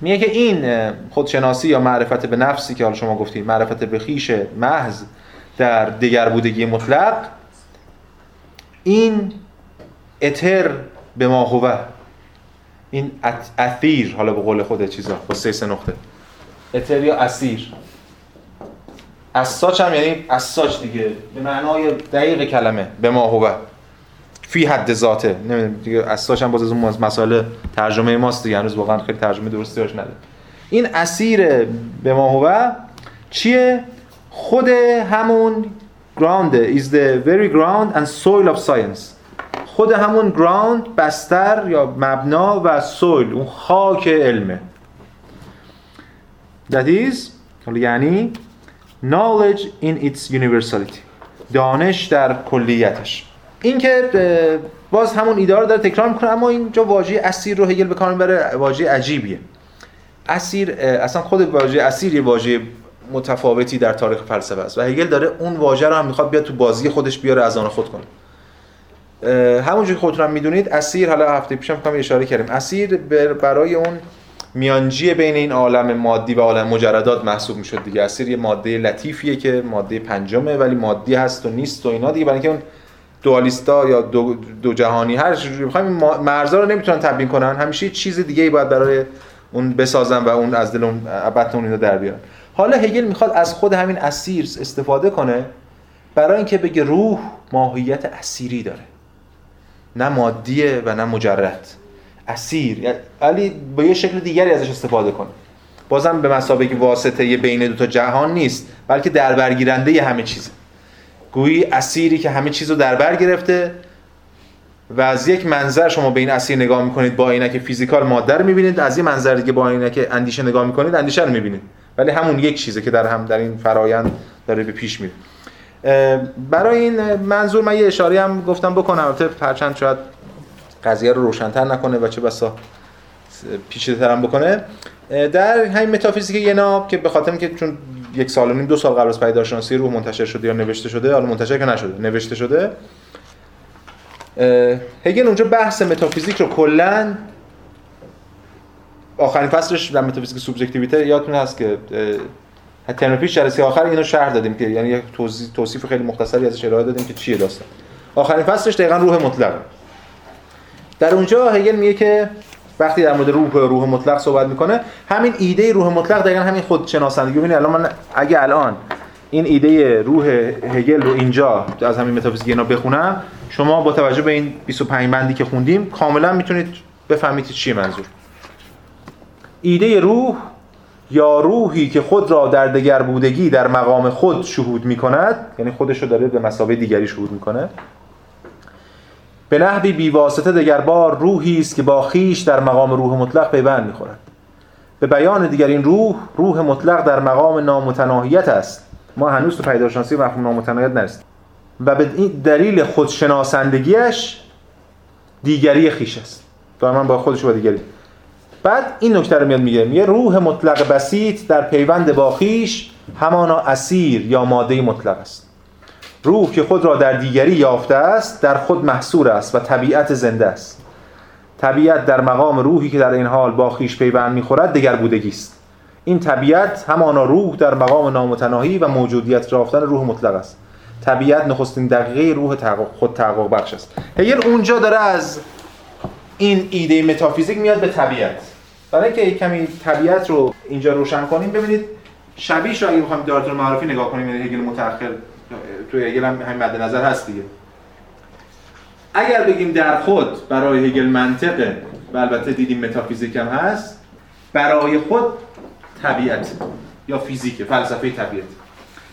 میگه که این خودشناسی یا معرفت به نفسی که حالا شما گفتید معرفت به خیش محض در دیگر بودگی مطلق این اتر به ما هوه. این اثیر حالا به قول خود چیزا با سه سه نقطه. اتر یا اسیر اساچ هم یعنی اساچ دیگه به معنای دقیق کلمه به ما هوه. فی حد ذاته. نمی‌دونم دیگه اساسا باز از اون مسائل ترجمه ماست دیگه هنوز واقعا خیلی ترجمه درستی داشت نده این اسیر به ما چیه؟ خود همون ground is the very ground and soil of science. خود همون ground بستر یا مبنا و سویل اون خاک علمه. That is یعنی knowledge in its universality. دانش در کلیتش. این که باز همون ایده رو داره تکرار می‌کنه اما اینجا واژه اسیر رو هگل به کار می‌بره واژه عجیبیه. اسیر اصلا خود واژه اسیر یه واژه متفاوتی در تاریخ فلسفه است و هگل داره اون واژه رو هم می‌خواد بیاد تو بازی خودش بیاره از آن خود کنه. همونجوری که خودتون هم می‌دونید اسیر حالا هفته پیشم کمی اشاره کردیم. اسیر برای اون میانجی بین این عالم مادی و عالم مجردات محسوب می‌شد دیگه. اسیر یه ماده لطیفیه که ماده پنجمه ولی مادی هست و نیست و اینا دیگه. برای اینکه اون دوالیستا یا دو, دو جهانی هر چیزی بخوایم مرزا رو نمی‌تونن تبیین کنن. همیشه چیز دیگه ای باید برای اون بسازن و اون از دل اون اون در بیارن. حالا هگل می‌خواد از خود همین اسیر استفاده کنه برای اینکه بگه روح ماهیت اسیری داره. نه مادیه و نه مجرد. اسیر. ولی با یه شکل دیگری ازش استفاده کنه بازم به مسابقه واسطه بین دو تا جهان نیست بلکه در برگیرنده همه چیزه. گویی اسیری که همه چیز رو در بر گرفته و از یک منظر شما به این اسیر نگاه می‌کنید با عینک فیزیکال ماده رو می‌بینید. از این منظر دیگه با عینک اندیشه نگاه می‌کنید اندیشه رو می‌بینید. ولی همون یک چیزه که در هم در این فرایند داره به پیش میره. برای این منظور من یه اشاره هم گفتم بکنم. البته پرچند شاید قضیه رو روشنتر نکنه و چه بسا پیچیده ترم بکنه. در همین متافیزیک یه ناب که به خاطر که چون یک سال و نیم دو سال قبل از پیداشناسی روح منتشر شده یا نوشته شده حالا منتشر که نشده نوشته شده. هگل اونجا بحث متافیزیک رو کلا آخرین فصلش در متافیزیک سوبژکتیویته یادتون هست که ترم پیش جلسه آخر اینو شرح دادیم که یعنی یک توصیف خیلی مختصری ازش ارائه دادیم که چیه داستان. آخرین فصلش دقیقا روح مطلق. در اونجا هگل میگه که وقتی در مورد روح روح مطلق صحبت می‌کنه همین ایده روح مطلق دقیقا همین خودشناسندگی ببینید الان من اگه الان این ایده روح هگل رو اینجا از همین متافیزیک اینا بخونم شما با توجه به این 25 بندی که خوندیم کاملا می‌تونید بفهمید چیه منظور. ایده روح یا روحی که خود را در دگر بودگی در مقام خود شهود می کند یعنی خودش رو داره به مسابقه دیگری شهود می‌کنه به نحوی بیواسطه دگر بار روحی است که با خیش در مقام روح مطلق پیوند می‌خورد. به بیان دیگر این روح روح مطلق در مقام نامتناهیت است. ما هنوز تو پیداشناسی مفهوم نامتناهیت نرسیدیم. و به دلیل خودشناسندگیش دیگری خیش است. دائما با خودش با دیگری. بعد این نکته رو میاد میگه میگه روح مطلق بسیط در پیوند با خیش همانا اسیر یا ماده مطلق است. روح که خود را در دیگری یافته است در خود محصور است و طبیعت زنده است. طبیعت در مقام روحی که در این حال با خیش پیوند می‌خورد دگر بودگی است. این طبیعت همانا روح در مقام نامتناهی و موجودیت رافتن روح مطلق است. طبیعت نخستین دقیقه روح خود تحقق بخش است. هگل اونجا داره از این ایده متافیزیک میاد به طبیعت. برای اینکه کمی طبیعت رو اینجا روشن کنیم ببینید شبیهش رو اگه بخوایم دارتون معرفی نگاه کنیم یعنی هگل متأخر. تو هگل هم همین مد نظر هست دیگه. اگر بگیم در خود برای هگل منطقه و البته دیدیم متافیزیک هم هست برای خود طبیعت یا فیزیک فلسفه طبیعت.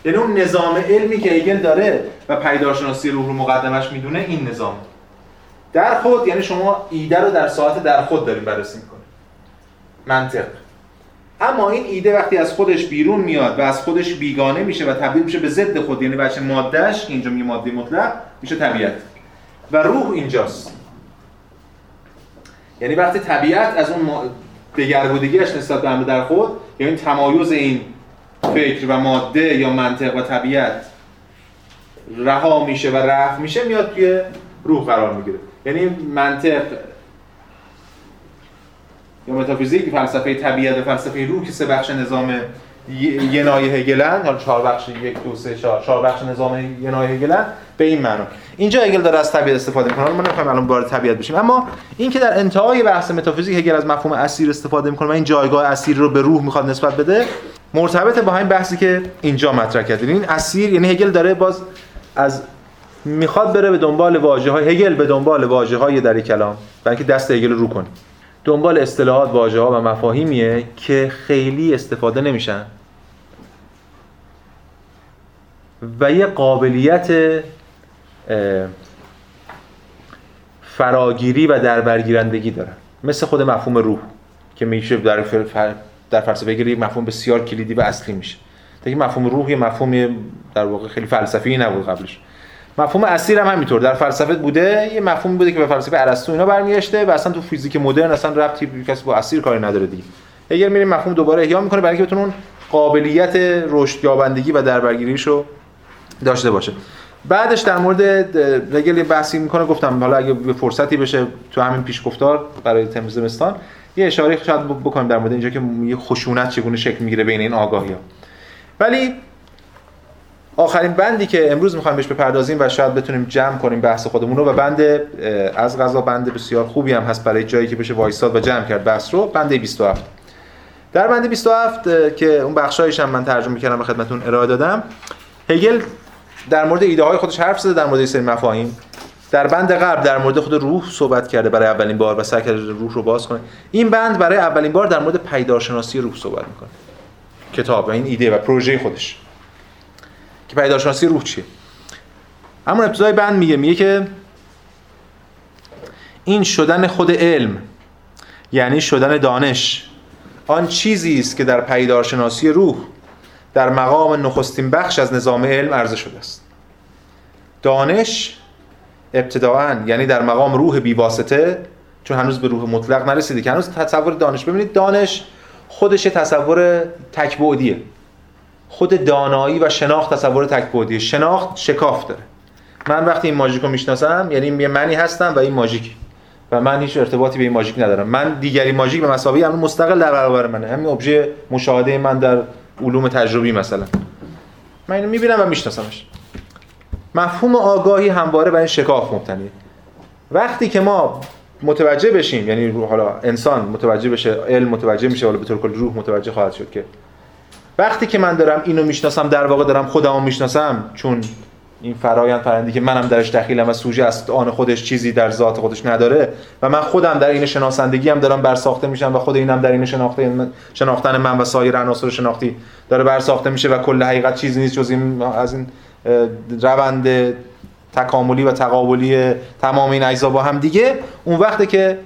یعنی اون نظام علمی که هگل داره و پیدارشناسی روح رو مقدمش می‌دونه این نظام. در خود یعنی شما ایده رو در ساعت در خود داریم بررسی می‌کنیم. منطق. اما این ایده وقتی از خودش بیرون میاد و از خودش بیگانه میشه و تبدیل میشه به ضد خود یعنی بچه مادهش اینجا میگه ماده مطلق میشه طبیعت. و روح اینجاست. یعنی وقتی طبیعت از اون دگرگودگیش نسبت به در خود یعنی تمایز این فکر و ماده یا منطق و طبیعت رها میشه و رفع میشه میاد توی روح قرار می‌گیره. یعنی منطق یا متافیزیک فلسفه طبیعت و فلسفه روح که سه بخش نظام ینای هگلن حالا چهار بخش یک دو سه چهار چهار بخش نظام ینای هگلن به این معنا. اینجا هگل داره از طبیعت استفاده می‌کنه. ما نمی‌خوایم الان وارد طبیعت بشیم. اما این که در انتهای بحث متافیزیک هگل از مفهوم اسیر استفاده می‌کنه و این جایگاه اسیر رو به روح می‌خواد نسبت بده مرتبط با همین بحثی که اینجا مطرح کرد. این اسیر یعنی هگل داره باز از می‌خواد بره به دنبال واژه های هگل به دنبال واژه های در کلام برای اینکه دست هگل رو کنه. دنبال اصطلاحات واژه ها و مفاهیمیه که خیلی استفاده نمیشن. و یه قابلیت فراگیری و دربرگیرندگی دارن مثل خود مفهوم روح که میشه در در فلسفه گیری مفهوم بسیار کلیدی و اصلی میشه. دیگه مفهوم روح یه مفهوم در واقع خیلی فلسفی نبود قبلش. مفهوم اسیر هم همینطور. در فلسفه بوده یه مفهوم بوده که به فلسفه ارسطو اینا برمیگشته و اصلا تو فیزیک مدرن اصلا ربطی کسی با اسیر کاری نداره دیگه. اگر میریم مفهوم دوباره احیا می‌کنه برای اینکه بتونه قابلیت رشد یابندگی و دربرگیریشو داشته باشه. بعدش در مورد هگل بحثی می‌کنه گفتم حالا اگه به فرصتی بشه تو همین پیشگفتار برای تم زمستان یه اشاره شاید بکنیم در مورد اینجا که یه خشونت چگونه شکل می‌گیره بین این آگاهی ها ولی آخرین بندی که امروز می‌خوایم بهش بپردازیم و شاید بتونیم جمع کنیم بحث خودمون رو و بند از غذا بند بسیار خوبی هم هست برای جایی که بشه وایساد و جمع کرد بحث رو. بند 27 در بند 27 که اون بخشایش هم من ترجمه کردم به خدمتتون ارائه دادم هگل در مورد ایده های خودش حرف زده در مورد سری مفاهیم. در بند قبل در مورد خود روح صحبت کرده برای اولین بار و سعی کرده روح رو باز کنه. این بند برای اولین بار در مورد پیدارشناسی روح صحبت می‌کنه. کتاب و این ایده و پروژه خودش. که پیدارشناسی روح چیه؟ اما ابتدای بند میگه میگه که این شدن خود علم یعنی شدن دانش آن چیزی است که در پیدارشناسی روح در مقام نخستین بخش از نظام علم عرضه شده است. دانش ابتداعا یعنی در مقام روح بیواسطه چون هنوز به روح مطلق نرسیده که هنوز تصور دانش. ببینید دانش خودش تصور تکبودیه خود دانایی و شناخت تصور تکبودیه شناخت شکاف داره. من وقتی این ماژیک رو می‌شناسم یعنی یه منی هستم و این ماژیک و من هیچ ارتباطی به این ماژیک ندارم. من دیگری ماژیک به مسابقه همون مستقل در برابر منه. همین ابژه مشاهده من در علوم تجربی مثلا. من اینو می‌بینم و میشناسمش. مفهوم آگاهی همواره برای شکاف مبتنیه. وقتی که ما متوجه بشیم یعنی حالا انسان متوجه بشه علم متوجه میشه حالا به طور کلی روح متوجه خواهد شد که وقتی که من دارم اینو می‌شناسم در واقع دارم خودمو می‌شناسم چون این فرایند فرندی که منم درش دخیلم و سوژه از آن خودش چیزی در ذات خودش نداره و من خودم در این شناسندگی هم دارم برساخته میشم و خود اینم در این شناخته شناختن من و سایر عناصر شناختی داره برساخته میشه و کل حقیقت چیزی نیست جز این از این روند تکاملی و تقابلی تمام این اجزا با هم دیگه. اون وقته که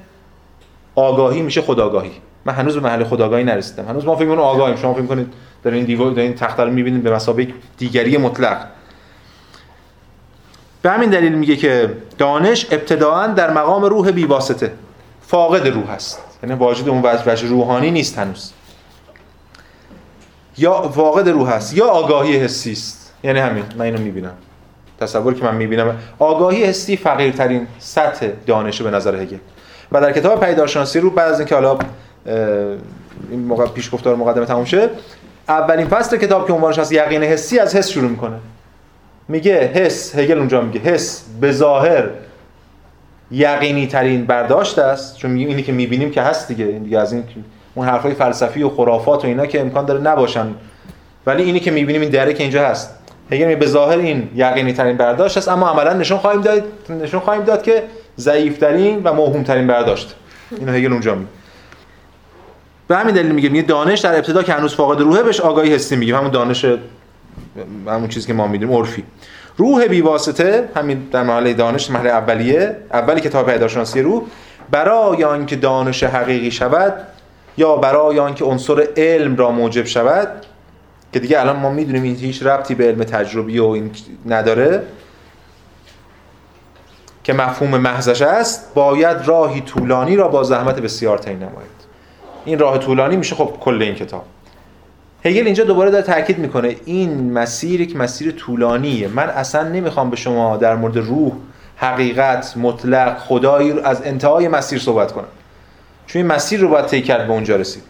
آگاهی میشه خداگاهی. من هنوز به محل خداگاهی نرسیدم. هنوز ما فکر آگاهیم. شما فکر کنید در این دیوار در این تخته رو می‌بینید به مسابقه دیگری مطلق. به همین دلیل میگه که دانش ابتداعا در مقام روح بیواسطه. فاقد روح است. یعنی واجد اون وجه روحانی نیست هنوز. یا فاقد روح است یا آگاهی حسی است. یعنی همین من اینو می‌بینم. تصور که من می‌بینم آگاهی حسی فقیرترین سطح دانشه به نظر هگل و در کتاب پیدارشناسی رو بعد از اینکه حالا این موقع پیش گفتار مقدمه تموم شه اولین فصل کتاب که عنوانش هست یقین حسی از حس شروع می‌کنه. میگه حس هگل اونجا میگه حس به ظاهر یقینی ترین برداشت است چون میگیم اینی که می‌بینیم که هست دیگه. این دیگه از این اون حرفای فلسفی و خرافات و اینا که امکان داره نباشن. ولی اینی که می‌بینیم این دره که اینجا هست. هگل به ظاهر این یقینی ترین برداشت است اما عملا نشون خواهیم داد نشون خواهیم داد که ضعیف ترین و موهوم ترین برداشت. اینو هگل اونجا میگه. به همین دلیل میگه میگه دانش در ابتدا که هنوز فاقد روحه بهش آگاهی حسی میگه همون دانش همون چیزی که ما می‌دونیم عرفی. روح بیواسطه همین در مرحله دانش مرحله اولیه اولی کتاب پیداشناسی روح برای آنکه دانش حقیقی شود یا برای آنکه عنصر علم را موجب شود که دیگه الان ما می‌دونیم این هیچ ربطی به علم تجربی و این نداره که مفهوم محضش است باید راهی طولانی را با زحمت بسیار طی نماید. این راه طولانی میشه خب کل این کتاب. هگل اینجا دوباره داره تاکید می‌کنه این مسیر یک مسیر طولانیه. من اصلا نمی‌خوام به شما در مورد روح حقیقت مطلق خدایی رو از انتهای مسیر صحبت کنم. چون این مسیر رو باید طی کرد به اونجا رسید.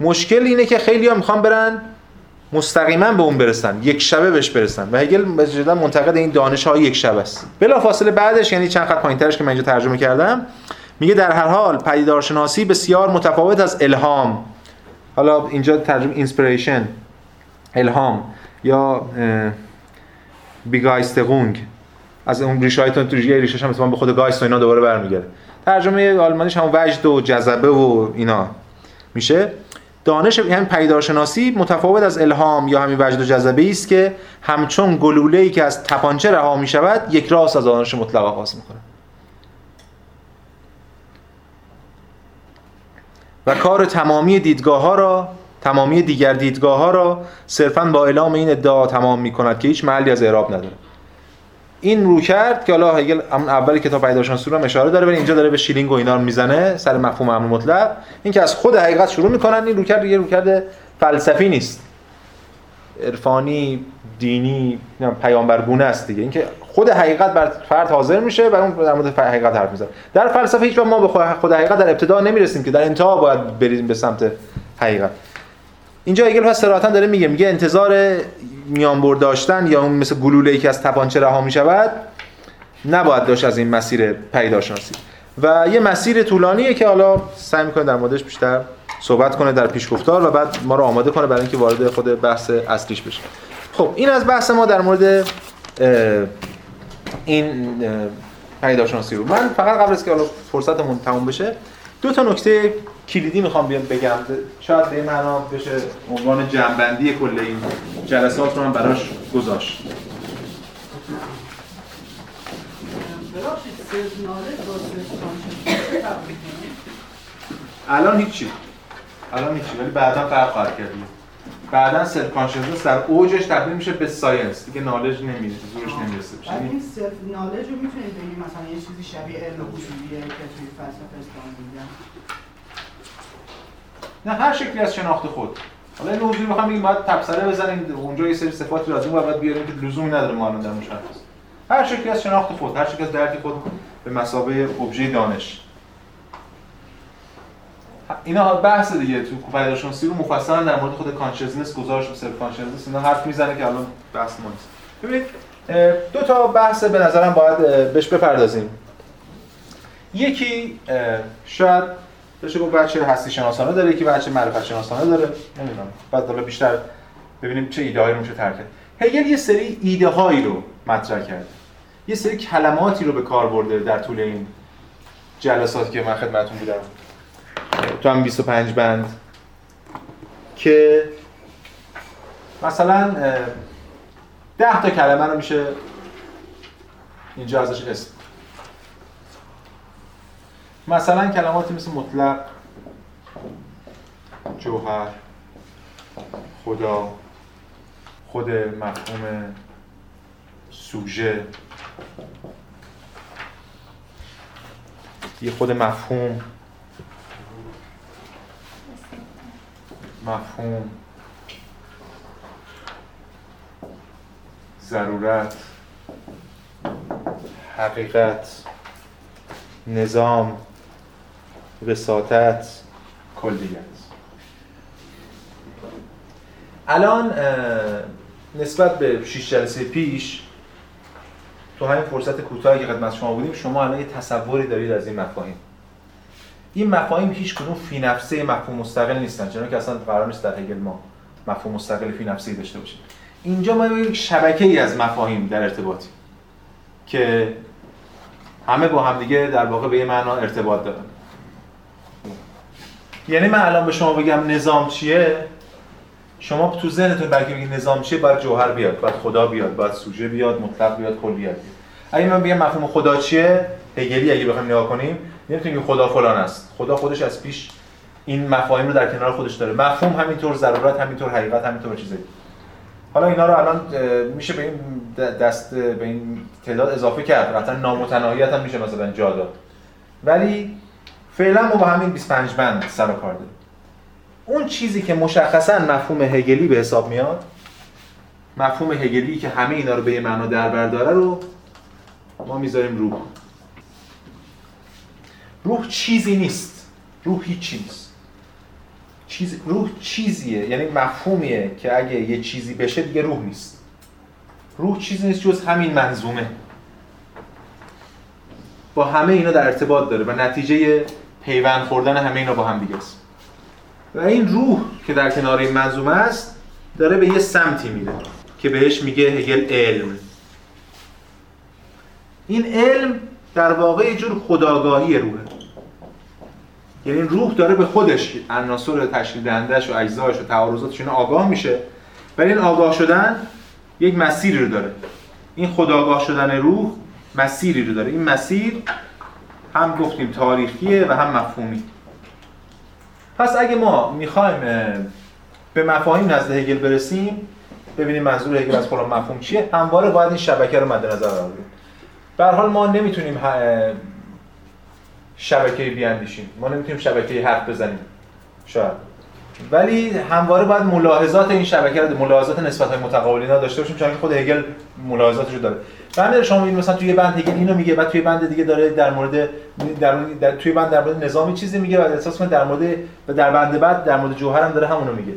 مشکل اینه که خیلی ها می‌خوان برن مستقیما به اون برسن یک شبه بهش برسن. و هگل جدا منتقد این دانش های یک شبه است. بلا فاصله بعدش یعنی چند خط پایینترش که من اینجا ترجمه کردم میگه در هر حال پدیدارشناسی بسیار متفاوت از الهام. حالا اینجا ترجمه inspiration الهام یا Begeisterung از اون ریشه های تو ریشه هم به خود Geist و اینا دوباره برمیگرده. ترجمه آلمانیش هم وجد و جذبه و اینا میشه. دانش یعنی پدیدارشناسی متفاوت از الهام یا همین وجد و جذبه است که همچون گلوله ای که از تپانچه رها می شود یک راست از دانش مطلق آغاز می‌کنه. و کار تمامی دیدگاه ها را تمامی دیگر دیدگاه ها را صرفا با اعلام این ادعا تمام می کند که هیچ محلی از اعراب نداره. این رو کرد که حالا هگل همون اول کتاب رو هم اشاره داره ولی اینجا داره به شیلینگ و اینا می‌زنه سر مفهوم امر مطلق. این که از خود حقیقت شروع می‌کنن این رو کرد یه رو کرده فلسفی نیست. عرفانی دینی پیامبرگونه است دیگه. اینکه خود حقیقت بر فرد حاضر میشه و اون در مورد حقیقت حرف می‌زنه. در فلسفه هیچ ما به خود حقیقت در ابتدا نمی‌رسیم که در انتها باید بریم به سمت حقیقت. اینجا هگل پس صراحتا داره میگه میگه انتظار میانبر داشتن یا اون مثل گلوله‌ای که از تپانچه رها می‌شود نباید داشت از این مسیر پیداشناسی. و یه مسیر طولانیه که حالا سعی می‌کنه در موردش بیشتر صحبت کنه در پیشگفتار و بعد ما رو آماده کنه برای اینکه وارد خود بحث اصلیش بشه. خب این از بحث ما در مورد این پدیدارشناسی رو. من فقط قبل از که حالا فرصتمون تموم بشه دو تا نکته کلیدی می‌خوام بیان بگم. شاید به معنا بشه عنوان جمع‌بندی کل این جلسات رو من براش گذاشت. الان هیچی. الان هیچی ولی بعدا فرق خواهد کرد. بعدا self consciousness در اوجش تبدیل میشه به science. دیگه knowledge نمیره زورش نمی‌رسه. بشه این self knowledge رو می‌تونید بگید مثلا یه چیزی شبیه علم حضوریه که توی فلسفه اسلام میگن نه هر شکلی از شناخت خود. حالا این موضوع می‌خوام بگیم باید تبصره بزنیم. اونجا یه سری صفات لازم و باید بیاریم که لزومی نداره ما الان در مشخص. هر شکلی از شناخت خود هر شکلی از درک خود به مثابه ابژه دانش. اینا بحث دیگه. تو پدیدارشناسی رو مفصلا در مورد خود consciousness گزارش self consciousness اینا حرف می‌زنه که الان بحث ما نیست ببینید دو تا بحث به نظرم باید بهش بپردازیم. یکی شاید بشه گفت بچه هستی شناسانه داره یکی بچه معرفت شناسانه داره. نمی‌دونم. بعد حالا بیشتر ببینیم چه ایده هایی رو میشه ترک هگل یه سری ایده هایی رو مطرح کرد یه سری کلماتی رو به کار برده در طول این جلساتی که من خدمتتون بودم تو هم 25 بند. که مثلا ده تا کلمه رو میشه اینجا ازش اسم. مثلا کلماتی مثل مطلق جوهر خدا خود مفهوم سوژه. یه خود مفهوم. مفهوم ضرورت حقیقت نظام وساطت کلیت. الان نسبت به 6 جلسه پیش تو همین فرصت کوتاهی که خدمت شما بودیم شما الان یه تصوری دارید از این مفاهیم. این مفاهیم هیچ کدوم فی نفسه مفهوم مستقل نیستن چون که اصلا قرار نیست در هگل ما مفهوم مستقل فی نفسه داشته باشیم. اینجا ما یک شبکه ای از مفاهیم در ارتباطی که همه با همدیگه در واقع به یه معنا ارتباط دارن. یعنی من الان به شما بگم نظام چیه؟ شما تو ذهنتون برای بگید نظام چیه باید جوهر بیاد باید خدا بیاد باید سوژه بیاد مطلق بیاد کلیت بیاد. اگه من بگم مفهوم خدا چیه هگلی اگه بخوایم نگاه کنیم نمی‌تونیم خدا فلان است. خدا خودش از پیش این مفاهیم رو در کنار خودش داره. مفهوم همینطور ضرورت همینطور حقیقت همینطور چیزایی حالا اینا رو الان میشه به این دست به این تعداد اضافه کرد. قطعا نامتناهیت هم میشه مثلا جا داد. ولی فعلا ما با همین 25 بند سر و کار داریم. اون چیزی که مشخصا مفهوم هگلی به حساب میاد مفهوم هگلی که همه اینا رو به یه معنا در بر داره رو ما می‌ذاریم روح روح چیزی نیست. روح هیچی نیست. چیز روح چیزیه. یعنی مفهومیه که اگه یه چیزی بشه دیگه روح نیست. روح چیزی نیست جز همین منظومه. با همه اینا در ارتباط داره و نتیجه پیوند خوردن همه اینا با هم دیگه است. و این روح که در کنار این منظومه است داره به یه سمتی میره که بهش میگه هگل علم. این علم در واقع یه جور خداگاهی روحه. یعنی روح داره به خودش عناصر تشکیل دهندش و اجزاش و تعارضاتش اینا آگاه میشه. ولی این آگاه شدن یک مسیری رو داره. این خداگاه شدن روح مسیری رو داره. این مسیر هم گفتیم تاریخیه و هم مفهومی. پس اگه ما می‌خوایم به مفاهیم نزد هگل برسیم ببینیم منظور هگل از فلان مفهوم چیه همواره باید این شبکه رو مد نظر قرار بدیم. به حال ما نمی‌تونیم شبکه بیاندیشیم. ما نمی‌تونیم شبکه حرف بزنیم. شاید. ولی همواره باید ملاحظات این شبکه رو ملاحظات نسبت های متقابل اینا داشته باشیم چون خود هگل ملاحظاتش رو داره. بنده شما می‌بینید مثلا توی بند هگل اینو میگه بعد توی بند دیگه داره در مورد در, در توی بند در مورد نظامی چیزی میگه و احساس می‌کنه در مورد و در بند بعد در مورد جوهر هم داره همونو میگه.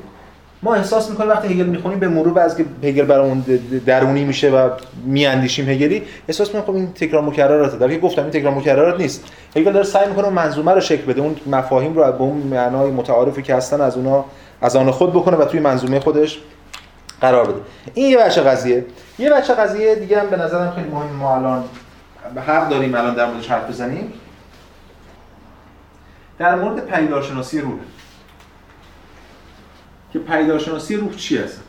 ما احساس می‌کنیم وقتی هگل می‌خونیم به مرور از که هگل برامون درونی میشه و میاندیشیم هگلی احساس می‌کنیم خب این تکرار مکرراته. در که گفتم این تکرار مکررات نیست. هگل داره سعی می‌کنه منظومه رو شکل بده اون مفاهیم رو به اون معنای متعارفی که هستن از اونها از آن خود بکنه و توی منظومه خودش قرار بده. این یه بچه قضیه. یه بچه قضیه دیگه هم به نظرم خیلی مهم ما الان حق داریم الان در موردش حرف بزنیم. در مورد پیدارشناسی روح. که پیدارشناسی روح چی هست؟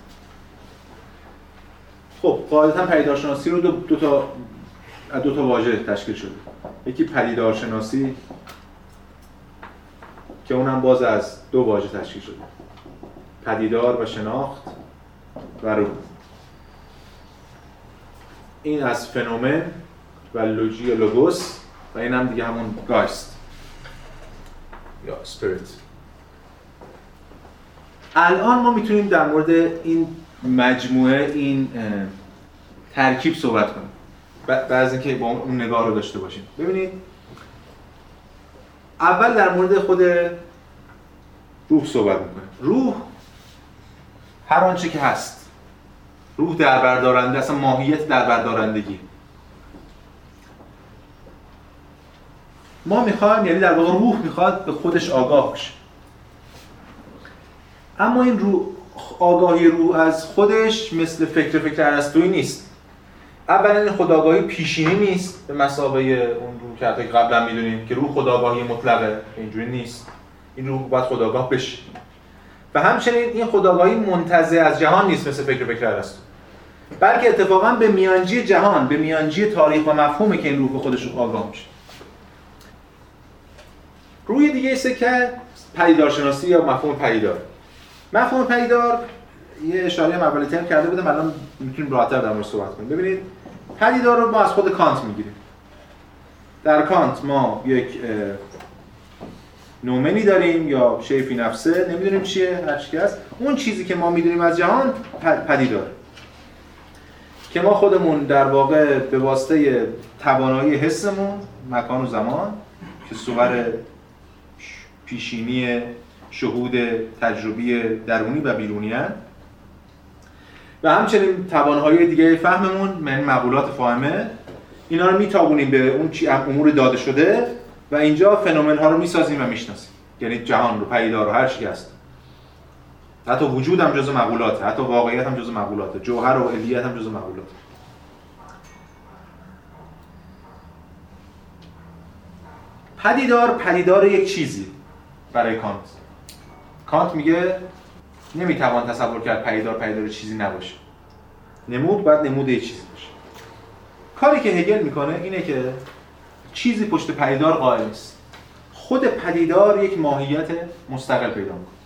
خب قاعدتا پیدارشناسی رو دو, دو تا دو تا واژه تشکیل شده. یکی پدیدارشناسی که اونم باز از دو واژه تشکیل شده. پدیدار و شناخت و روح. این از فنومن و logy و لوگوس و این هم دیگه همون Geist. یا spirit الان ما می‌تونیم در مورد این مجموعه این ترکیب صحبت کنیم. بعد از اینکه با اون نگاه رو داشته باشیم. ببینید اول در مورد خود روح صحبت می‌کنیم. روح هر آنچه که هست روح در بردارنده اصلا ماهیت در بردارندگی ما می‌خوایم یعنی در واقع روح می‌خواد به خودش آگاه بشه اما این روح آگاهی روح از خودش مثل فکر فکر ارسطویی نیست. اولا این خداگاهی پیشینی نیست به مسابقه اون روح که قبلا می‌دونیم که روح خداگاهی مطلقه. اینجوری نیست. این روح باید خداگاه بشه. و همچنین این خداگاهی منتزع از جهان نیست مثل فکر فکر ارسطو بلکه اتفاقا به میانجی جهان به میانجی تاریخ و مفهومه که این روح به خودش آگاه میشه. روی دیگه سکه پدیدارشناسی یا مفهوم پدیدار. مفهوم پدیدار یه اشاره هم اولی ترم کرده بودم الان می‌تونیم راحت‌تر در موردش صحبت کنیم. ببینید پدیدار رو ما از خود کانت می‌گیریم. در کانت ما یک نومنی داریم یا شیفی نفسه نمی‌دونیم چیه هر چی هست. اون چیزی که ما می‌دونیم از جهان پدیدار. که ما خودمون در واقع به واسطه توانایی حسمون مکان و زمان که صور پیشینی شهود تجربی درونی و بیرونی هست. و همچنین توانایی دیگه فهممون من مقولات فاهمه اینا رو میتابونیم به اون چی امور داده شده و اینجا فنومن ها رو می‌سازیم و می‌شناسیم. یعنی جهان رو پیدا رو هر چی هست. حتی وجود هم جز مقولات حتی واقعیت هم جز مقولات جوهر و علیت هم جز مقولات پدیدار پدیدار یک چیزی برای کانت. کانت میگه نمی‌توان تصور کرد پدیدار پدیدار چیزی نباشه. نمود باید نمود یه چیزی باشه. کاری که هگل می‌کنه اینه که چیزی پشت پدیدار قائل نیست. خود پدیدار یک ماهیت مستقل پیدا می‌کنه.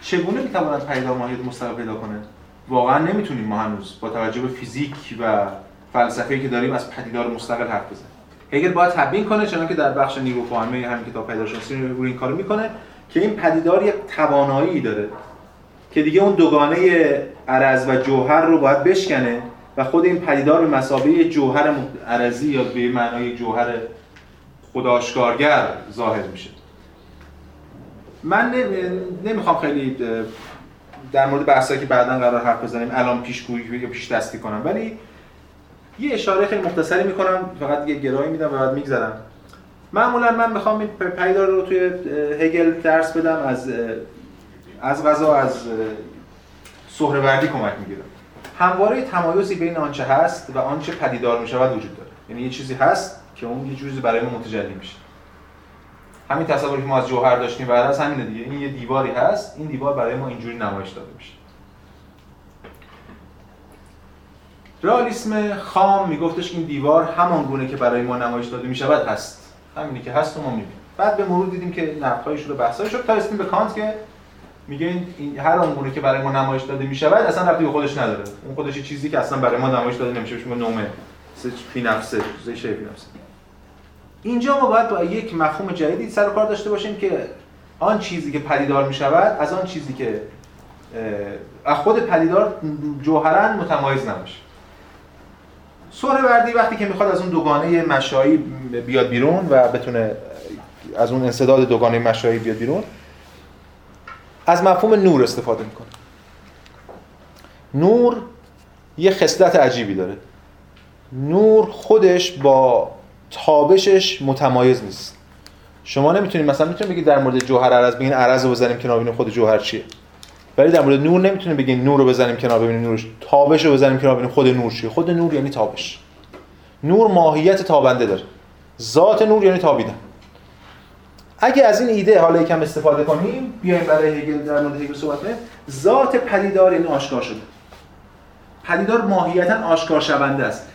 چگونه می‌تواند پدیدار ماهیت مستقل پیدا کنه؟ واقعا نمی‌تونیم ما هنوز با توجه به فیزیک و فلسفه که داریم از پدیدار مستقل حرف بزنیم. هگل باید تبیین کنه چون که در بخش نیرو فاهمه همین کتاب پیداشناسی رو این کارو می‌کنه. که این پدیدار یک توانایی داره که دیگه اون دوگانه عرض و جوهر رو باید بشکنه و خود این پدیدار به مسابقه جوهر عرضی یا به معنای جوهر خداشکارگر ظاهر میشه. من نمی‌خوام خیلی در مورد بحثایی که بعدا قرار حرف بزنیم الان پیشگویی یا پیش دستی کنم. ولی یه اشاره خیلی مختصری می‌کنم فقط یه گرایی میدم و بعد میگذرم. معمولا من می‌خوام پیدار رو توی هگل درس بدم از از غذا از سهروردی کمک می‌گیرم. همواره تمایزی بین آنچه هست و آنچه پدیدار می‌شود وجود داره. یعنی یه چیزی هست که اون یه چیزی برای ما متجلی میشه. همین تصوری که ما از جوهر داشتیم بعد از همینه دیگه. این یه دیواری هست این دیوار برای ما اینجوری نمایش داده میشه. رئالیسم خام میگفتش این دیوار همان گونه که برای ما نمایش داده می‌شود هست. همینی که هست ما می‌بینیم. بعد به مرور دیدیم که نقدهای شده بحثای شد. تا رسیدیم به کانت که میگه این هر آن که برای ما نمایش داده می‌شود اصلا ربطی به خودش نداره. اون خودش چیزی که اصلا برای ما نمایش داده نمیشه بهش نومه. فی نفسه چیزای فی نفسه. اینجا ما باید با یک مفهوم جدیدی سر و کار داشته باشیم که آن چیزی که پدیدار می‌شود از آن چیزی که از خود پدیدار جوهرا متمایز نباشه وردی وقتی که می‌خواد از اون دوگانه مشایی بیاد بیرون و بتونه از اون انصداد دوگانه مشایی بیاد بیرون از مفهوم نور استفاده می‌کنه. نور یه خصلت عجیبی داره. نور خودش با تابشش متمایز نیست. شما نمی‌تونید مثلا می‌تونید بگید در مورد جوهر عرض بگین عرض رو بزنیم کنار ببینیم خود جوهر چیه. ولی در مورد نور نمی‌تونیم بگین نور رو بزنیم کنار ببینیم نورش. تابش رو بزنیم کنار ببینیم خود نور چیه. خود نور یعنی تابش. نور ماهیت تابنده داره. ذات نور یعنی تابیدن. اگه از این ایده حالا یکم استفاده کنیم بیایم برای هگل در مورد هگل صحبت کنیم. ذات پدیدار یعنی آشکار شده. پدیدار ماهیتا آشکار شونده است.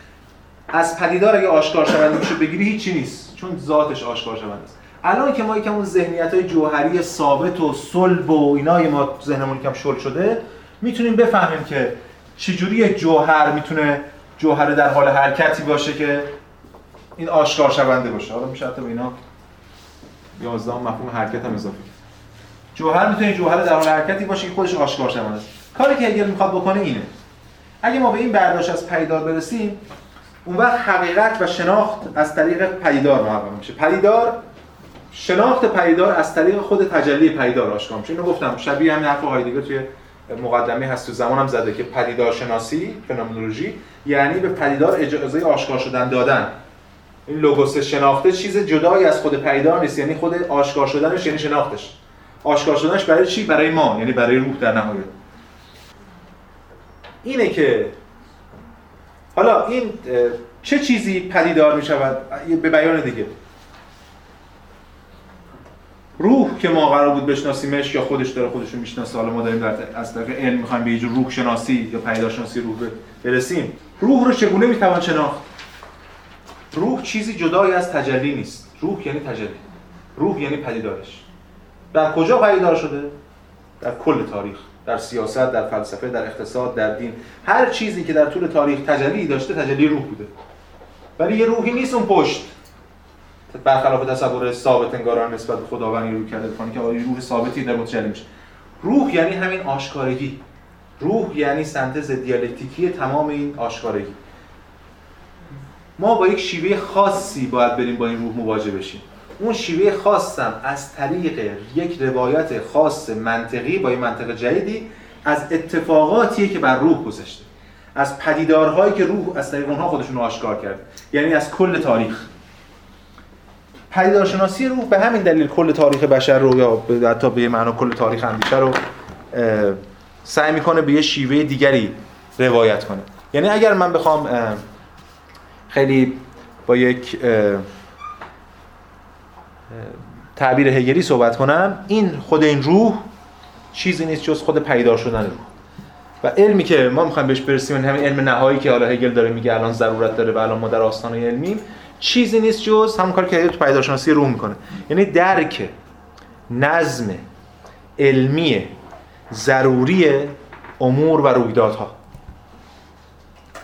از پدیدار اگه آشکار شونده میشه بگیری هیچی نیست. چون ذاتش آشکار شونده است. الان که ما یکم اون ذهنیت های جوهری ثابت و صلب و اینای ما ذهنمون یکم شل شده می‌تونیم بفهمیم که چجوری یک جوهر می‌تونه جوهر در حال حرکتی باشه که این آشکار شونده باشه. حالا میشه حتی به اینا 11 مفهوم حرکت هم اضافه جوهر می‌تونه جوهر در حال حرکتی باشه که خودش آشکار شونده. است کاری که هگل می‌خواد بکنه اینه. اگه ما به این برداشت از پیدار برسیم اون وقت حقیقت و شناخت از طریق پدیدار محقق میشه. پدیدار شناخت پدیدار از طریق خود تجلی پدیدار آشکار میشه اینو گفتم شبیه همین حرف هایدگر توی مقدمه هست تو زمان هم زده که پدیدار شناسی فنومنولوژی یعنی به پدیدار اجازه آشکار شدن دادن. این لوگوس شناخته چیز جدایی از خود پیدار نیست یعنی خود آشکار شدنش یعنی شناختش. آشکار شدنش برای چی؟ برای ما یعنی برای روح در نهایت. اینه که حالا این چه چیزی پدیدار می شود به بیان دیگه. روح که ما قرار بود بشناسیمش یا خودش داره خودش رو می‌شناسه. حالا ما داریم در از طریق علم می‌خوایم به یه روح شناسی یا پیدا شناسی روح برسیم. روح رو چگونه می‌توان شناخت؟ روح چیزی جدایی از تجلی نیست. روح یعنی تجلی. روح یعنی پدیدارش. در کجا پدیدار شده؟ در کل تاریخ. در سیاست در فلسفه در اقتصاد در دین. هر چیزی که در طول تاریخ تجلی داشته تجلی روح بوده. ولی یه روحی نیست اون پشت. برخلاف تصور ثابت انگاران نسبت به خداوندی رو کرده بکنه که آیا روح ثابتی در متجلی میشه. روح یعنی همین آشکارگی. روح یعنی سنتز دیالکتیکی تمام این آشکارگی. ما با یک شیوه خاصی باید بریم با این روح مواجه بشیم. اون شیوه خاصم از طریق یک روایت خاص منطقی با این منطق جدیدی از اتفاقاتیه که بر روح گذشته. از پدیدارهایی که روح از طریق اونها خودشون آشکار کرد یعنی از کل تاریخ. پدیدارشناسی روح به همین دلیل کل تاریخ بشر رو یا حتی به معنا کل تاریخ اندیشه رو سعی می‌کنه به یه شیوه دیگری روایت کنه. یعنی اگر من بخوام خیلی با یک تعبیر هگلی صحبت کنم این خود این روح چیزی نیست جز خود پیدار شدن روح. و علمی که ما می‌خوایم بهش برسیم همین علم نهایی که حالا هگل داره میگه الان ضرورت داره و الان ما در آستانه علمیم چیزی نیست جز همون کاری که تو پیدارشناسی روح می‌کنه. یعنی درک نظم علمی ضروری امور و رویدادها.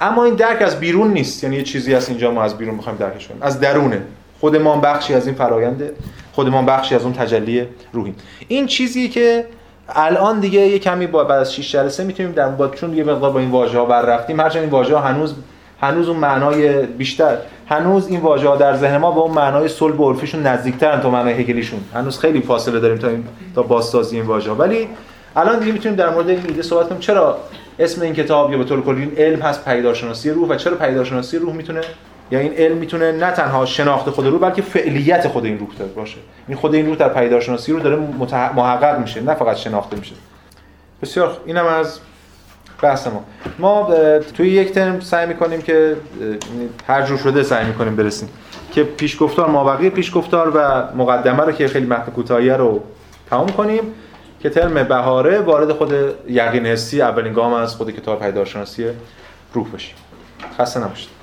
اما این درک از بیرون نیست. یعنی یه چیزی از اینجا ما از بیرون می‌خوایم درکش کنیم. از درونه. خود ما بخشی از این فراینده خود ما بخشی از اون تجلی روحی این چیزی که الان دیگه یه کمی با بعد از 6 جلسه می‌تونیم در با چون یه مقدار با این واژه ها بر رفتیم هرچند این واژه ها هنوز هنوز اون معنای بیشتر. هنوز این واژه ها در ذهن ما به اون معنای صلب و عرفیشون نزدیکترن تا معنای هگلیشون. هنوز خیلی فاصله داریم تا این تا بازسازی این واژه ولی الان دیگه می‌تونیم در مورد این ایده صحبت کنیم. چرا اسم این کتاب یا به طور کلی علم هست پیدارشناسی روح و چرا پیدارشناسی روح می‌تونه یا این علم می‌تونه نه تنها شناخت خود روح بلکه فعلیت خود این روح باشه. این خود این روح در پیدارشناسی رو داره محقق میشه نه فقط شناخته میشه. بسیار اینم از بحث ما ما توی یک ترم سعی می‌کنیم که هر جور شده سعی می‌کنیم برسیم. که پیشگفتار مابقی پیشگفتار و مقدمه رو که خیلی متن کوتاهی رو تمام کنیم که ترم بهاره وارد خود یقین حسی اولین گام از خود کتاب پیدارشناسی روح بشیم. خسته نباشید.